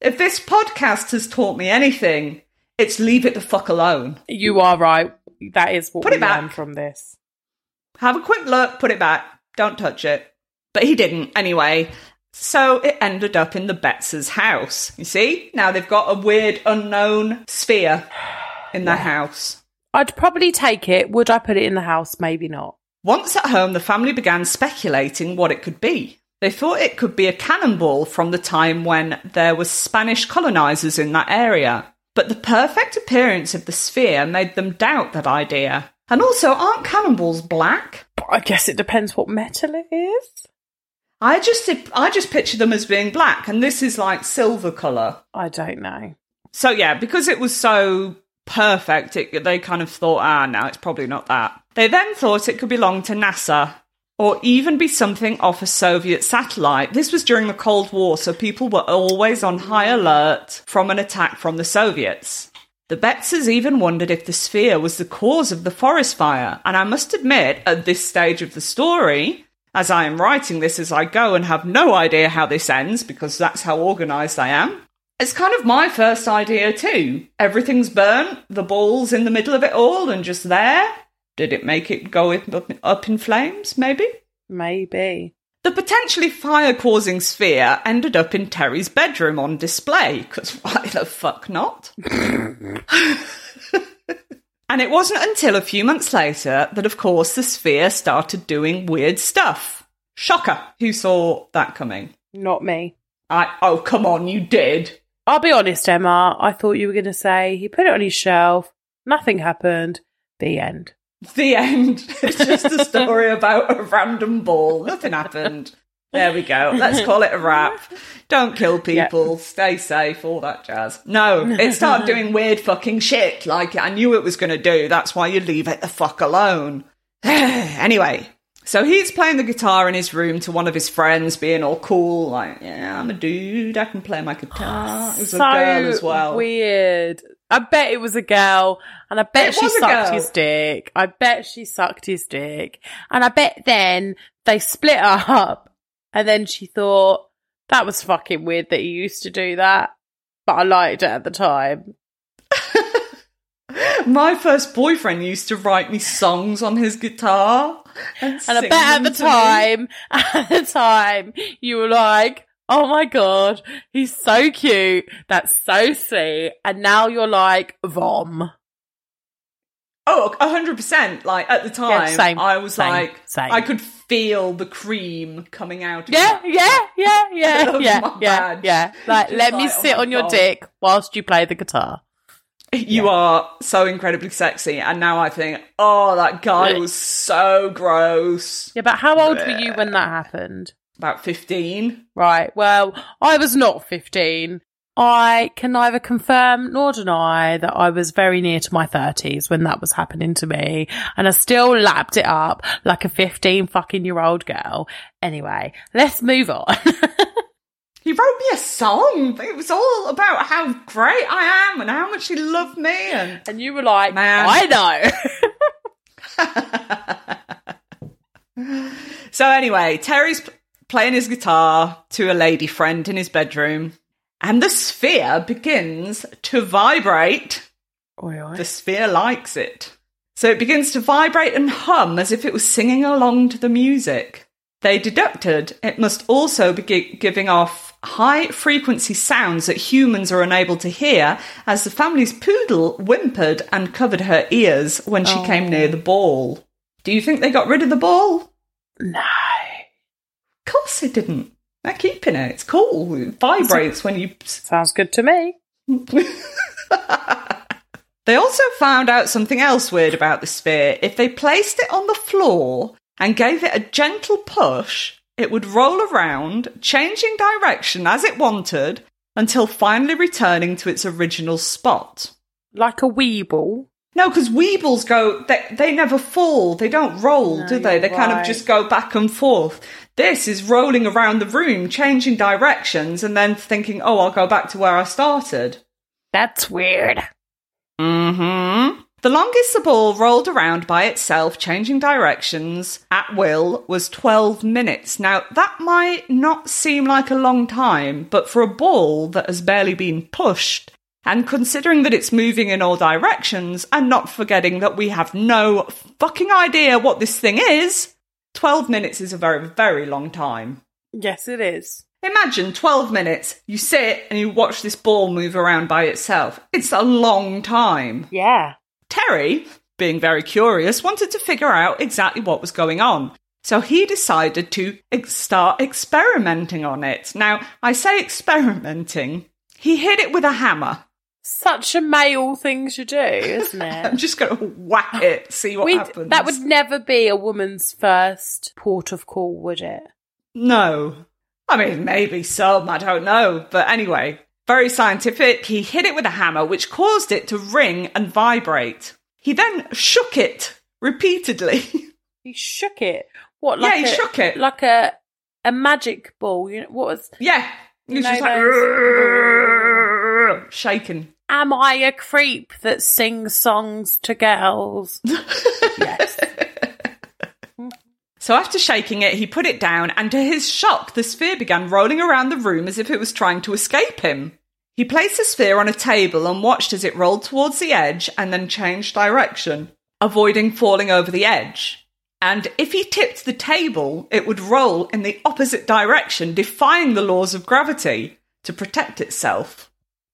If this podcast has taught me anything, it's leave it the fuck alone. You are right. That is what Put we it back. learn from this. Have a quick look, put it back. Don't touch it. But he didn't anyway. So it ended up in the Betz' house. You see? Now they've got a weird, unknown sphere in their house. I'd probably take it. Would I put it in the house? Maybe not. Once at home, the family began speculating what it could be. They thought it could be a cannonball from the time when there were Spanish colonizers in that area. But the perfect appearance of the sphere made them doubt that idea. And also, aren't cannonballs black? I guess it depends what metal it is. I just I just picture them as being black, and this is like silver color. I don't know. So yeah, because it was so perfect, it, they kind of thought, ah, now it's probably not that. They then thought it could belong to NASA or even be something off a Soviet satellite. This was during the Cold War, so people were always on high alert from an attack from the Soviets. The Betzes even wondered if the sphere was the cause of the forest fire, and I must admit, at this stage of the story, as I am writing this as I go and have no idea how this ends, because that's how organised I am, it's kind of my first idea too. Everything's burnt, the ball's in the middle of it all and just there. Did it make it go up, up in flames, maybe? Maybe. The potentially fire causing sphere ended up in Terry's bedroom on display, because why the fuck not? and it wasn't until a few months later that, of course, the sphere started doing weird stuff. Shocker. Who saw that coming? Not me. I, oh, come on, you did. I'll be honest, Emma. I thought you were going to say he put it on his shelf. Nothing happened. The end. The end. It's just a story about a random ball. Nothing happened. There we go. Let's call it a wrap. Don't kill people. Stay safe. All that jazz. No, it started doing weird fucking shit like I knew it was going to do. That's why you leave it the fuck alone. anyway, so he's playing the guitar in his room to one of his friends, being all cool, like, yeah, I'm a dude. I can play my guitar. Oh, it was a girl as well. Weird. I bet it was a girl, and I bet It she sucked girl. his dick. I bet she sucked his dick, and I bet then they split up, and then she thought that was fucking weird that he used to do that, but I liked it at the time. My first boyfriend used to write me songs on his guitar. And, And I bet at the to me. time, at the time, you were like, oh my god, he's so cute. That's so sweet. And now you're like, vom. Oh, a hundred percent. Like at the time, same, I was same, like, same. I could feel the cream coming out. Of Yeah, yeah, yeah, yeah, yeah, yeah, yeah. Like, let me like, oh sit my on your God. dick whilst you play the guitar. You are so incredibly sexy, and now I think, oh, that guy was so gross. Yeah, but how old were you when that happened? About fifteen. Right. Well, I was not 15. I can neither confirm nor deny that I was very near to my 30s when that was happening to me. And I still lapped it up like a 15 fucking year old girl. Anyway, let's move on. He wrote me a song. It was all about how great I am and how much he loved me. And and you were like, Man. I know. so anyway, Terry's playing his guitar to a lady friend in his bedroom, and the sphere begins to vibrate. Oi, oi. The sphere likes it. So it begins to vibrate and hum as if it was singing along to the music. They deducted it must also be gi- giving off high frequency sounds that humans are unable to hear as the family's poodle whimpered and covered her ears when she came near oh. the ball. Do you think they got rid of the ball? No. Of course they didn't. They're keeping it. It's cool. It vibrates when you Sounds good to me. They also found out something else weird about the sphere. If they placed it on the floor and gave it a gentle push, it would roll around, changing direction as it wanted, until finally returning to its original spot. Like a weeble. No, because Weebles go, they, they never fall. They don't roll, do they? you're They kind of just go back and forth. This is rolling around the room, changing directions, and then thinking, oh, I'll go back to where I started. That's weird. Mm-hmm. The longest the ball rolled around by itself, changing directions at will, was 12 minutes. Now, that might not seem like a long time, but for a ball that has barely been pushed, and considering that it's moving in all directions, and not forgetting that we have no fucking idea what this thing is, 12 minutes is a very, very long time. Yes, it is. Imagine 12 minutes, you sit and you watch this ball move around by itself. It's a long time. Yeah. Terry, being very curious, wanted to figure out exactly what was going on. So he decided to ex- start experimenting on it. Now, I say experimenting. He hit it with a hammer. Such a male thing to do, isn't it? I'm just going to whack it, see what We'd- happens. that would never be a woman's first port of call, would it? No. I mean, maybe some, I don't know. But anyway, very scientific. He hit it with a hammer, which caused it to ring and vibrate. He then shook it repeatedly. He shook it. What? Yeah, Like he a, shook it. like a a magic ball. You know what was? yeah. He was just like shaking. Am I a creep that sings songs to girls? yes. So after shaking it, he put it down, and to his shock, the sphere began rolling around the room as if it was trying to escape him. He placed the sphere on a table and watched as it rolled towards the edge and then changed direction, avoiding falling over the edge. And if he tipped the table, it would roll in the opposite direction, defying the laws of gravity to protect itself.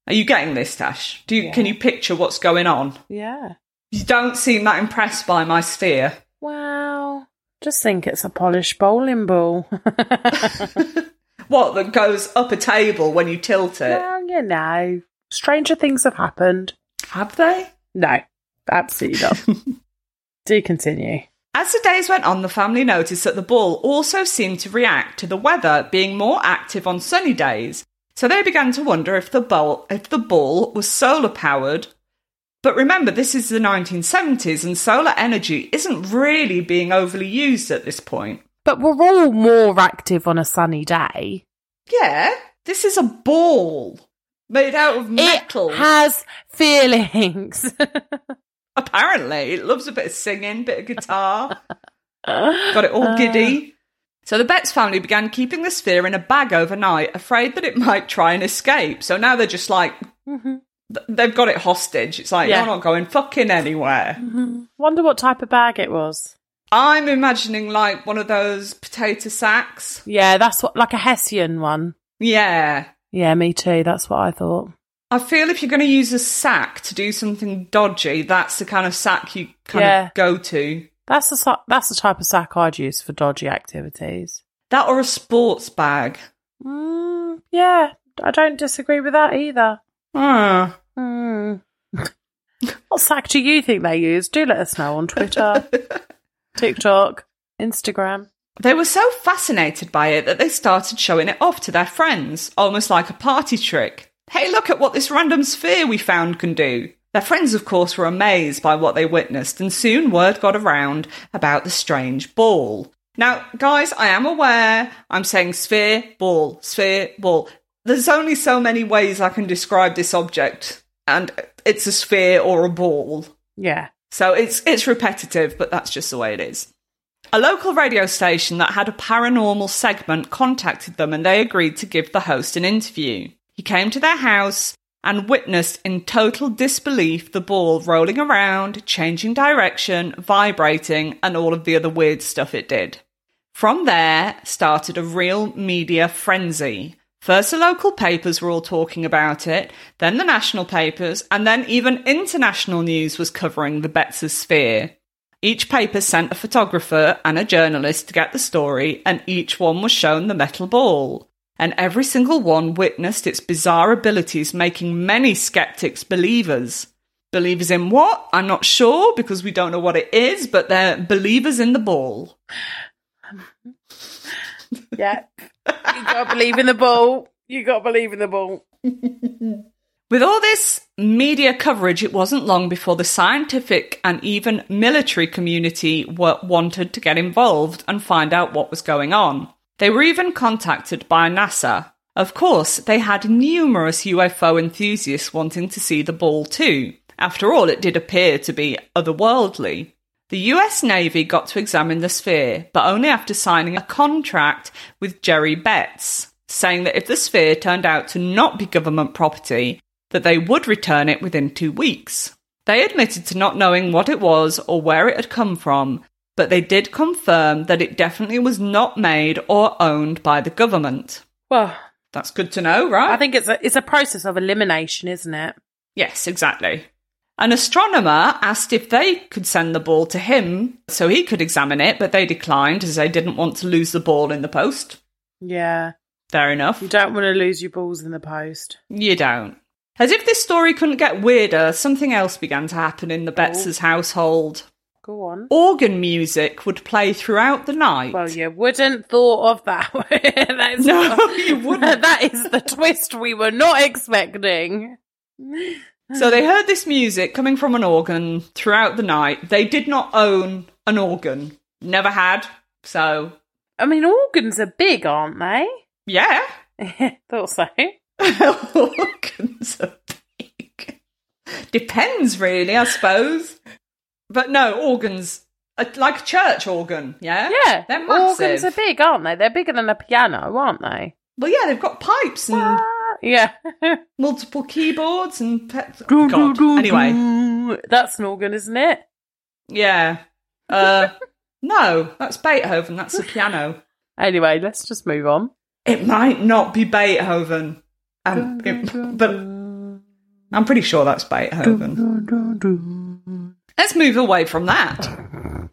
Are you getting this, Tash? Do you, Can you picture what's going on? Yeah. You don't seem that impressed by my sphere. Well, just think it's a polished bowling ball. What, that goes up a table when you tilt it? well, you know, stranger things have happened. Have they? No, absolutely not. Do continue. As the days went on, the family noticed that the ball also seemed to react to the weather being more active on sunny days. So they began to wonder if the ball, if the ball was solar powered. But remember, this is the 1970s and solar energy isn't really being overly used at this point. But we're all more active on a sunny day. Yeah, this is a ball made out of metal. It has feelings. Apparently, it loves a bit of singing, bit of guitar. Got it all giddy. Uh, So the Betz family began keeping the sphere in a bag overnight, afraid that it might try and escape. So now they're just like mm-hmm. th- they've got it hostage. It's like, Yeah. you're not going fucking anywhere. Mm-hmm. Wonder what type of bag it was. I'm imagining like one of those potato sacks. Yeah, that's what like a Hessian one. Yeah. Yeah, me too. That's what I thought. I feel if you're going to use a sack to do something dodgy, that's the kind of sack you kind Yeah. of go to. That's the that's the type of sack I'd use for dodgy activities. That or a sports bag. Mm, yeah, I don't disagree with that either. Ah. Hmm. what sack do you think they use? Do let us know on Twitter, TikTok, Instagram. They were so fascinated by it that they started showing it off to their friends, almost like a party trick. Hey, look at what this random sphere we found can do. Their friends, of course, were amazed by what they witnessed, and soon word got around about the strange ball. Now, guys, I am aware I'm saying sphere, ball, sphere, ball. There's only so many ways I can describe this object, and it's a sphere or a ball. Yeah. So it's it's repetitive, but that's just the way it is. A local radio station that had a paranormal segment contacted them and they agreed to give the host an interview. He came to their house and witnessed in total disbelief the ball rolling around, changing direction, vibrating, and all of the other weird stuff it did. From there started a real media frenzy. First, the local papers were all talking about it, then the national papers, and then even international news was covering the Betzer sphere. Each paper sent a photographer and a journalist to get the story, and each one was shown the metal ball. And every single one witnessed its bizarre abilities, making many skeptics believers. Believers in what? I'm not sure because we don't know what it is, but they're believers in the ball. Yeah. you gotta believe in the ball. You gotta believe in the ball. With all this media coverage, it wasn't long before the scientific and even military community were, wanted to get involved and find out what was going on. They were even contacted by NASA. Of course, they had numerous UFO enthusiasts wanting to see the ball too. After all, it did appear to be otherworldly. The US Navy got to examine the sphere, but only after signing a contract with Gerri Betz, saying that if the sphere turned out to not be government property, that they would return it within two weeks. They admitted to not knowing what it was or where it had come from, but they did confirm that it definitely was not made or owned by the government. Well, That's good to know, right? I think it's a it's a process of elimination, isn't it? Yes, exactly. An astronomer asked if they could send the ball to him so he could examine it, but they declined as they didn't want to lose the ball in the post. Yeah. Fair enough. You don't want to lose your balls in the post. You don't. As if this story couldn't get weirder, something else began to happen in the oh. Betz' household. Go on. Organ music would play throughout the night. Well, you wouldn't thought of that. that is No, you wouldn't. that is the twist we were not expecting. So they heard this music coming from an organ throughout the night. They did not own an organ. Never had. So, I mean, organs are big, aren't they? yeah. Thought so. organs are big. Depends, really, I suppose. But no, organs, uh, like a church organ, yeah? Yeah, They're massive. organs are big, aren't they? They're bigger than a piano, aren't they? Well, yeah, they've got pipes and Yeah. multiple keyboards and. Pe- God. Anyway, that's an organ, isn't it? yeah. Uh, no, that's Beethoven. That's a piano. Anyway, let's just move on. It might not be Beethoven, um, it- but I'm pretty sure that's Beethoven. Let's move away from that.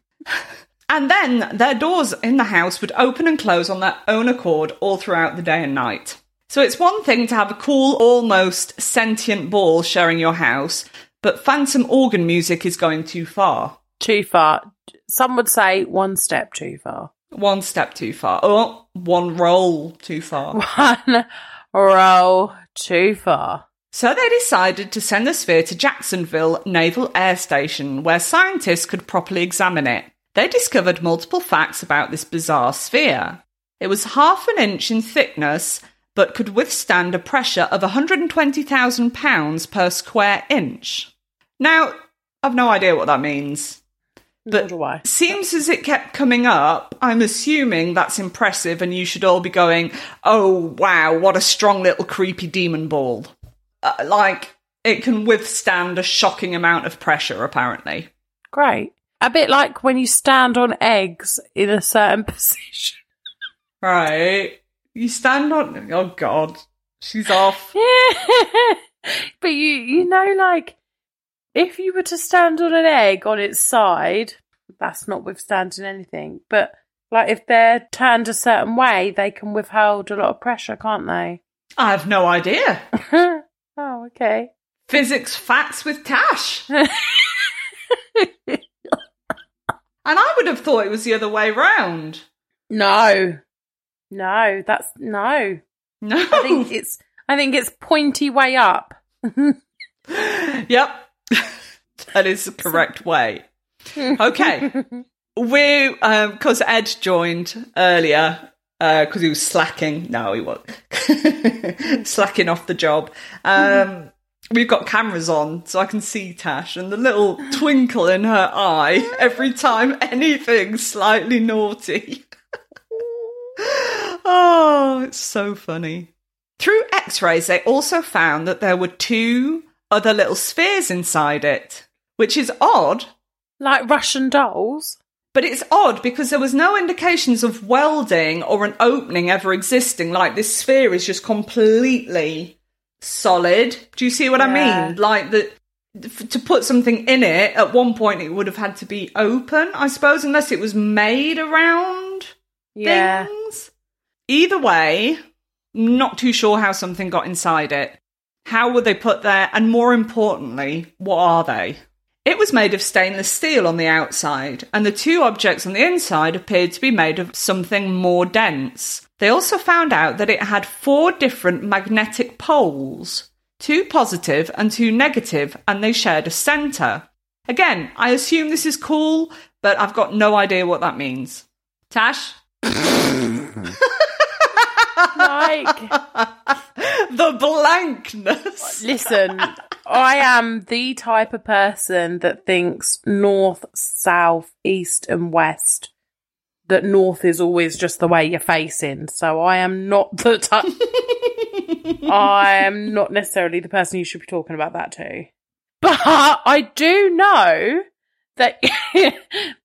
And then their doors in the house would open and close on their own accord all throughout the day and night. So it's one thing to have a cool, almost sentient ball sharing your house, but phantom organ music is going too far. Too far. Some would say one step too far. One step too far. Or one roll too far. One roll too far. So they decided to send the sphere to Jacksonville Naval Air Station, where scientists could properly examine it. They discovered multiple facts about this bizarre sphere. It was half an inch in thickness, but could withstand a pressure of 120,000 pounds per square inch. Now, I've no idea what that means. But do Seems as it kept coming up, I'm assuming that's impressive and you should all be going, oh wow, what a strong little creepy demon ball. Uh, like, it can withstand a shocking amount of pressure, apparently. Great. A bit like when you stand on eggs in a certain position. Right. You stand on. Oh, God. She's off. but you, you know, like if you were to stand on an egg on its side, that's not withstanding anything. But like if they're turned a certain way, they can withhold a lot of pressure, can't they? I have no idea. oh, okay. Physics facts with Tash. and I would have thought it was the other way round. No. No, that's no. No. I think it's I think it's pointy way up. yep. that is the correct way. Okay. we um because Ed joined earlier because uh, he was slacking. No, he was slacking off the job. Um, we've got cameras on, so I can see Tash and the little twinkle in her eye every time anything slightly naughty. oh, it's so funny. Through x rays, they also found that there were two other little spheres inside it, which is odd. Like Russian dolls? But it's odd because there was no indications of welding or an opening ever existing. Like this sphere is just completely solid. Do you see what Yeah. I mean? Like that to put something in it at one point it would have had to be open, I suppose, unless it was made around Yeah. things. Either way, not too sure how something got inside it. How were they put there? And more importantly, what are they? It was made of stainless steel on the outside, and the two objects on the inside appeared to be made of something more dense. They also found out that it had four different magnetic poles two positive and two negative, and they shared a centre. Again, I assume this is cool, but I've got no idea what that means. Tash? Like the blankness. Listen, I am the type of person that thinks north, south, east, and west. That north is always just the way you're facing. So I am not the type. I am not necessarily the person you should be talking about that to. But I do know that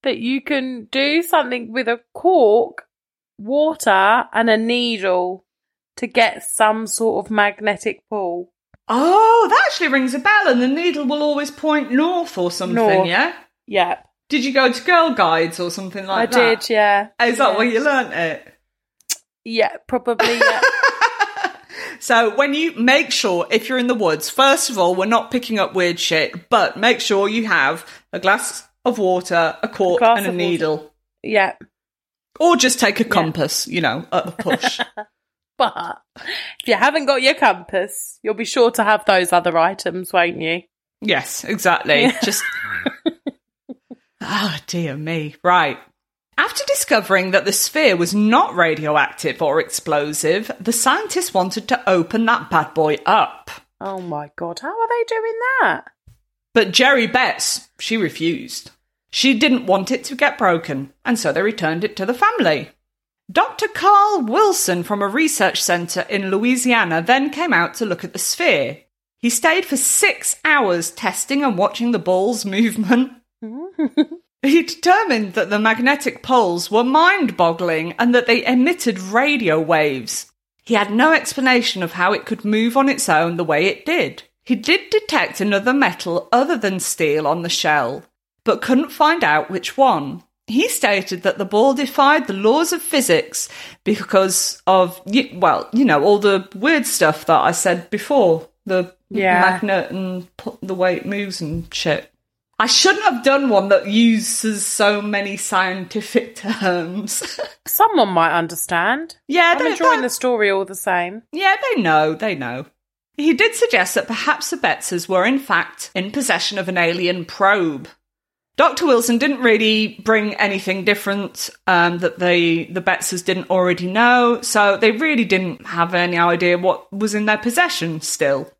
that you can do something with a cork, water, and a needle to get some sort of magnetic pull. Oh, that actually rings a bell, and the needle will always point north or something, North. yeah? Yep. Did you go to Girl Guides or something like I that? I did, yeah. Is that yeah. where you learnt it? Yeah, probably. Yeah. So when you make sure, if you're in the woods, first of all, we're not picking up weird shit, but make sure you have a glass of water, a cork, glass and a of water. needle. yeah. Or just take a compass, you know, at a push. But if you haven't got your compass, you'll be sure to have those other items, won't you? yes, exactly. Just. Oh, dear me. Right. After discovering that the sphere was not radioactive or explosive, the scientists wanted to open that bad boy up. Oh my god, how are they doing that? But Gerri Betz, she refused. She didn't want it to get broken, and so they returned it to the family. Dr. Carl Wilson from a research centre in Louisiana then came out to look at the sphere. He stayed for six hours testing and watching the ball's movement. He determined that the magnetic poles were mind boggling and that they emitted radio waves. He had no explanation of how it could move on its own the way it did. He did detect another metal other than steel on the shell, but couldn't find out which one. He stated that the ball defied the laws of physics because of, well, you know, all the weird stuff that I said before the Yeah. magnet and the way it moves and shit. I shouldn't have done one that uses so many scientific terms. Someone might understand. yeah, I'm they- enjoying the story all the same. yeah, they know, they know. He did suggest that perhaps the Betzers were in fact in possession of an alien probe. Dr. Wilson didn't really bring anything different um, that the the Betzers didn't already know, so they really didn't have any idea what was in their possession still.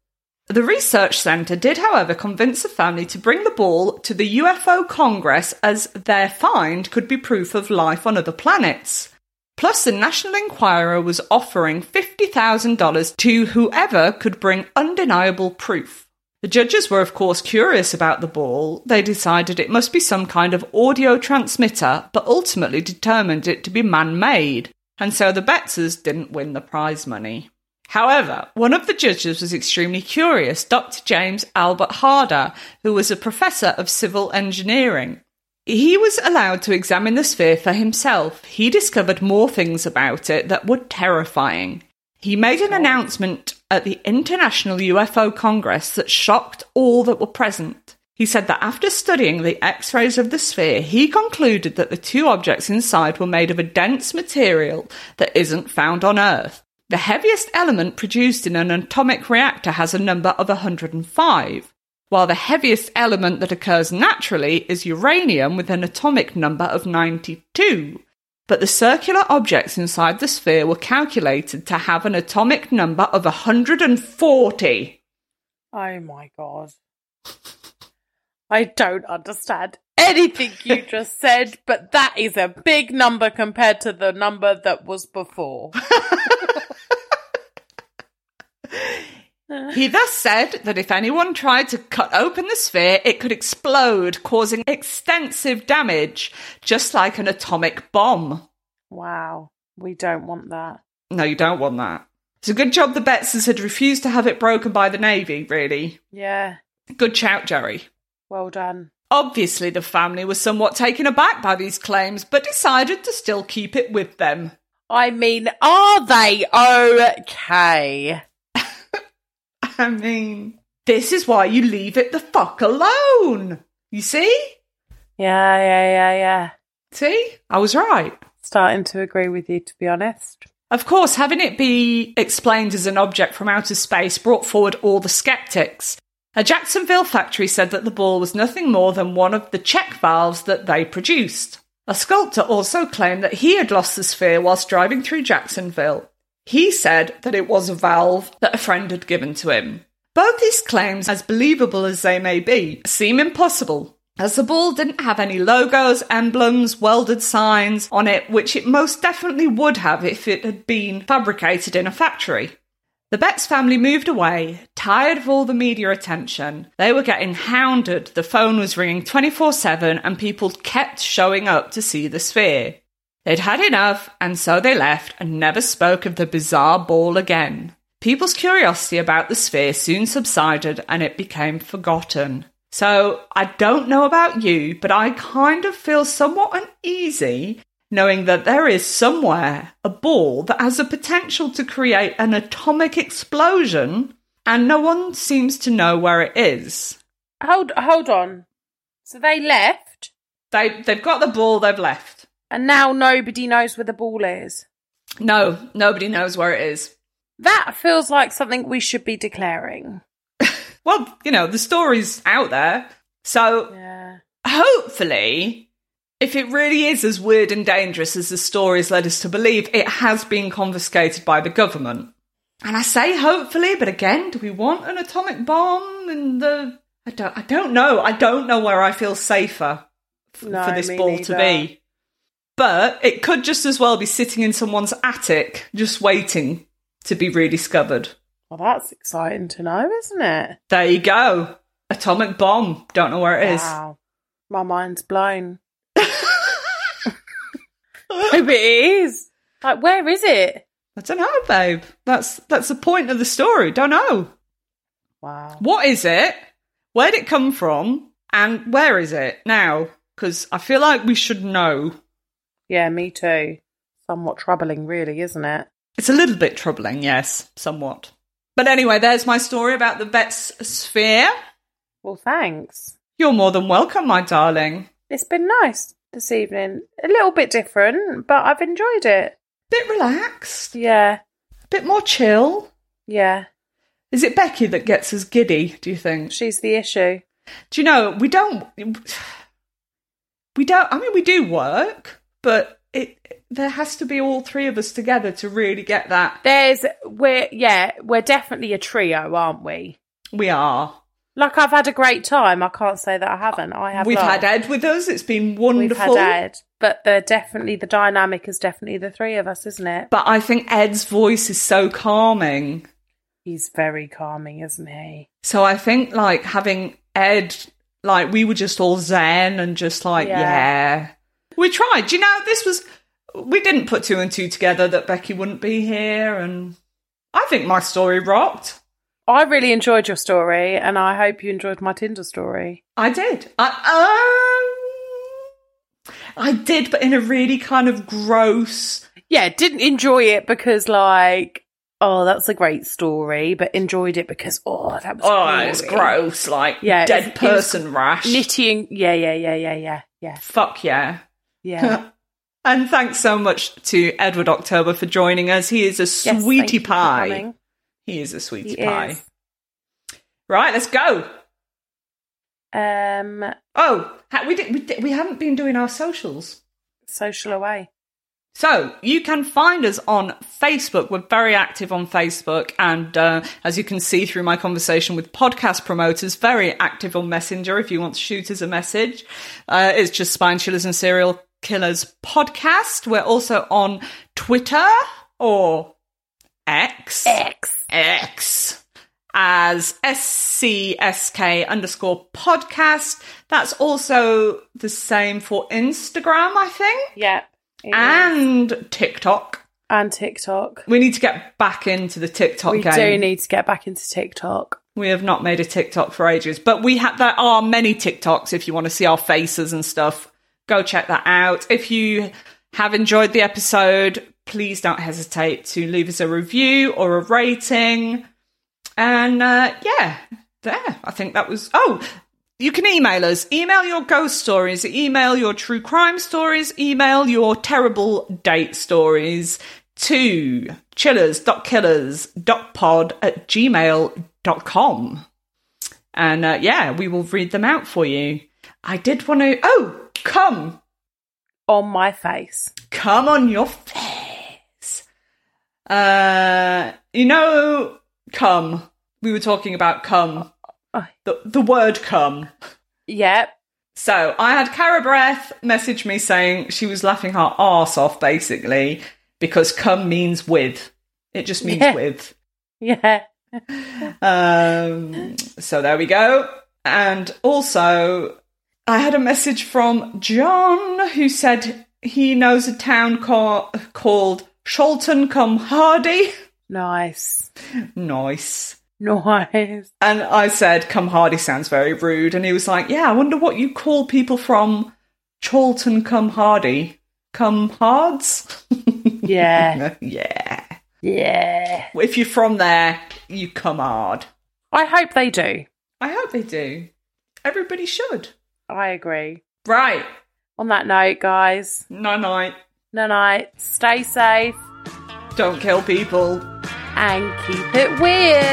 The research centre did, however, convince the family to bring the ball to the UFO Congress as their find could be proof of life on other planets. Plus, the National Enquirer was offering $50,000 to whoever could bring undeniable proof. The judges were, of course, curious about the ball. They decided it must be some kind of audio transmitter, but ultimately determined it to be man made, and so the Betzers didn't win the prize money. However, one of the judges was extremely curious, Dr. James Albert Harder, who was a professor of civil engineering. He was allowed to examine the sphere for himself. He discovered more things about it that were terrifying. He made an announcement at the International UFO Congress that shocked all that were present. He said that after studying the X rays of the sphere, he concluded that the two objects inside were made of a dense material that isn't found on Earth. The heaviest element produced in an atomic reactor has a number of 105, while the heaviest element that occurs naturally is uranium with an atomic number of 92. But the circular objects inside the sphere were calculated to have an atomic number of 140. Oh my god. I don't understand anything you just said, but that is a big number compared to the number that was before. He thus said that if anyone tried to cut open the sphere, it could explode, causing extensive damage, just like an atomic bomb. Wow. We don't want that. No, you don't want that. It's a good job the Betzers had refused to have it broken by the Navy, really. Yeah. Good shout, Gerri. Well done. Obviously, the family was somewhat taken aback by these claims, but decided to still keep it with them. I mean, are they okay? I mean, this is why you leave it the fuck alone. You see? Yeah, yeah, yeah, yeah. See? I was right. Starting to agree with you, to be honest. Of course, having it be explained as an object from outer space brought forward all the skeptics. A Jacksonville factory said that the ball was nothing more than one of the check valves that they produced. A sculptor also claimed that he had lost the sphere whilst driving through Jacksonville. He said that it was a valve that a friend had given to him. Both these claims, as believable as they may be, seem impossible, as the ball didn't have any logos, emblems, welded signs on it, which it most definitely would have if it had been fabricated in a factory. The Betz family moved away, tired of all the media attention. They were getting hounded, the phone was ringing 24 7, and people kept showing up to see the sphere. They'd had enough, and so they left and never spoke of the bizarre ball again. People's curiosity about the sphere soon subsided and it became forgotten. So, I don't know about you, but I kind of feel somewhat uneasy knowing that there is somewhere a ball that has the potential to create an atomic explosion and no one seems to know where it is. Hold, hold on. So they left, They, they've got the ball, they've left. And now nobody knows where the ball is. No, nobody knows where it is. That feels like something we should be declaring. Well, you know, the story's out there. So Yeah. hopefully, if it really is as weird and dangerous as the stories led us to believe, it has been confiscated by the government. And I say hopefully, but again, do we want an atomic bomb in the? I don't. I don't know. I don't know where I feel safer f- No, for this ball to be. But it could just as well be sitting in someone's attic, just waiting to be rediscovered. Well, that's exciting to know, isn't it? There you go. Atomic bomb. Don't know where it is. Wow. My mind's blown. Maybe it is. Like, where is it? I don't know, babe. That's that's the point of the story. Don't know. Wow. What is it? Where'd it come from? And where is it now? Because I feel like we should know. Yeah, me too. Somewhat troubling, really, isn't it? It's a little bit troubling, yes, somewhat. But anyway, there's my story about the Betz sphere. Well, thanks. You're more than welcome, my darling. It's been nice this evening. A little bit different, but I've enjoyed it. Bit relaxed, Yeah, a bit more chill. yeah. Is it Becky that gets us giddy, do you think? She's the issue. Do you know, we don't we don't I mean we do work, but it there has to be all three of us together to really get that There's, we're, yeah, we're definitely a trio, aren't we? we are. Like, I've had a great time. I can't say that I haven't. I have. We've laughed. had Ed with us, it's been We've wonderful. had Ed, but they're definitely the dynamic is definitely the three of us, isn't it? But I think Ed's voice is so calming. He's very calming, isn't he? So I think like having Ed, like we were just all zen and just like, yeah. Yeah. We tried. You know, this was, we didn't put two and two together that Becky wouldn't be here. And I think my story rocked. I really enjoyed your story, and I hope you enjoyed my Tinder story. I did. I, um, I did, but in a really kind of gross, Yeah, didn't enjoy it because, like, oh, that's a great story, but enjoyed it because, oh, that was oh, it's gross, like Yeah, dead was- it was person rash. Nitty and yeah, yeah, yeah, yeah, yeah, yeah, Fuck yeah. Yeah. And thanks so much to Edward October for joining us. He is a sweetie for pie. He is a sweetie He pie. is. Right, let's go. Um, Oh, we did, we did, we haven't been doing our socials. social away. So you can find us on Facebook. We're very active on Facebook, and uh, as you can see through my conversation with podcast promoters, very active on Messenger. If you want to shoot us a message, uh, it's just Spine Chillers and Serial Killers podcast. We're also on Twitter or X. X. X as SCSK underscore podcast. That's also the same for Instagram, I think, Yeah. it is. and TikTok. and TikTok. We need to get back into the TikTok We game. do need to get back into TikTok. we have not made a TikTok for ages, but we have. There are many TikToks if you want to see our faces and stuff. Go check that out. If you have enjoyed the episode, please don't hesitate to leave us a review or a rating. And uh, yeah, there. I think that was. Oh, you can email us. Email your ghost stories. Email your true crime stories. Email your terrible date stories to chillers.killers.pod at gmail.com. And uh, yeah, we will read them out for you. I did want to. Oh, come. On my face. Come on your face. Uh, you know, come. We were talking about come. Oh. The, the word come. Yep. So I had Cara Breath message me saying she was laughing her arse off basically because come means with. It just means Yeah. with. Yeah. Um, so there we go. And also, I had a message from John who said he knows a town ca- called Chorlton cum Hardy. Nice. Nice. Nice. And I said, Cum Hardy sounds very rude. And he was like, Yeah, I wonder what you call people from Chorlton cum Hardy. Cum Hards? Yeah. yeah. yeah. If you're from there, you come hard. I hope they do. I hope they do. Everybody should. I agree. Right. On that note, guys, Night night. no night. Stay safe Don't kill people. and keep it weird.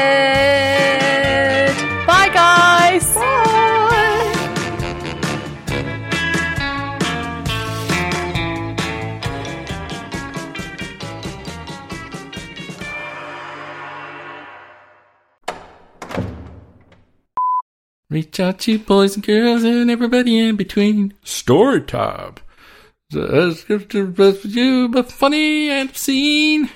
Bye, guys. Bye. Reach out to boys and girls and everybody in between. Story time. That's you, but funny and obscene.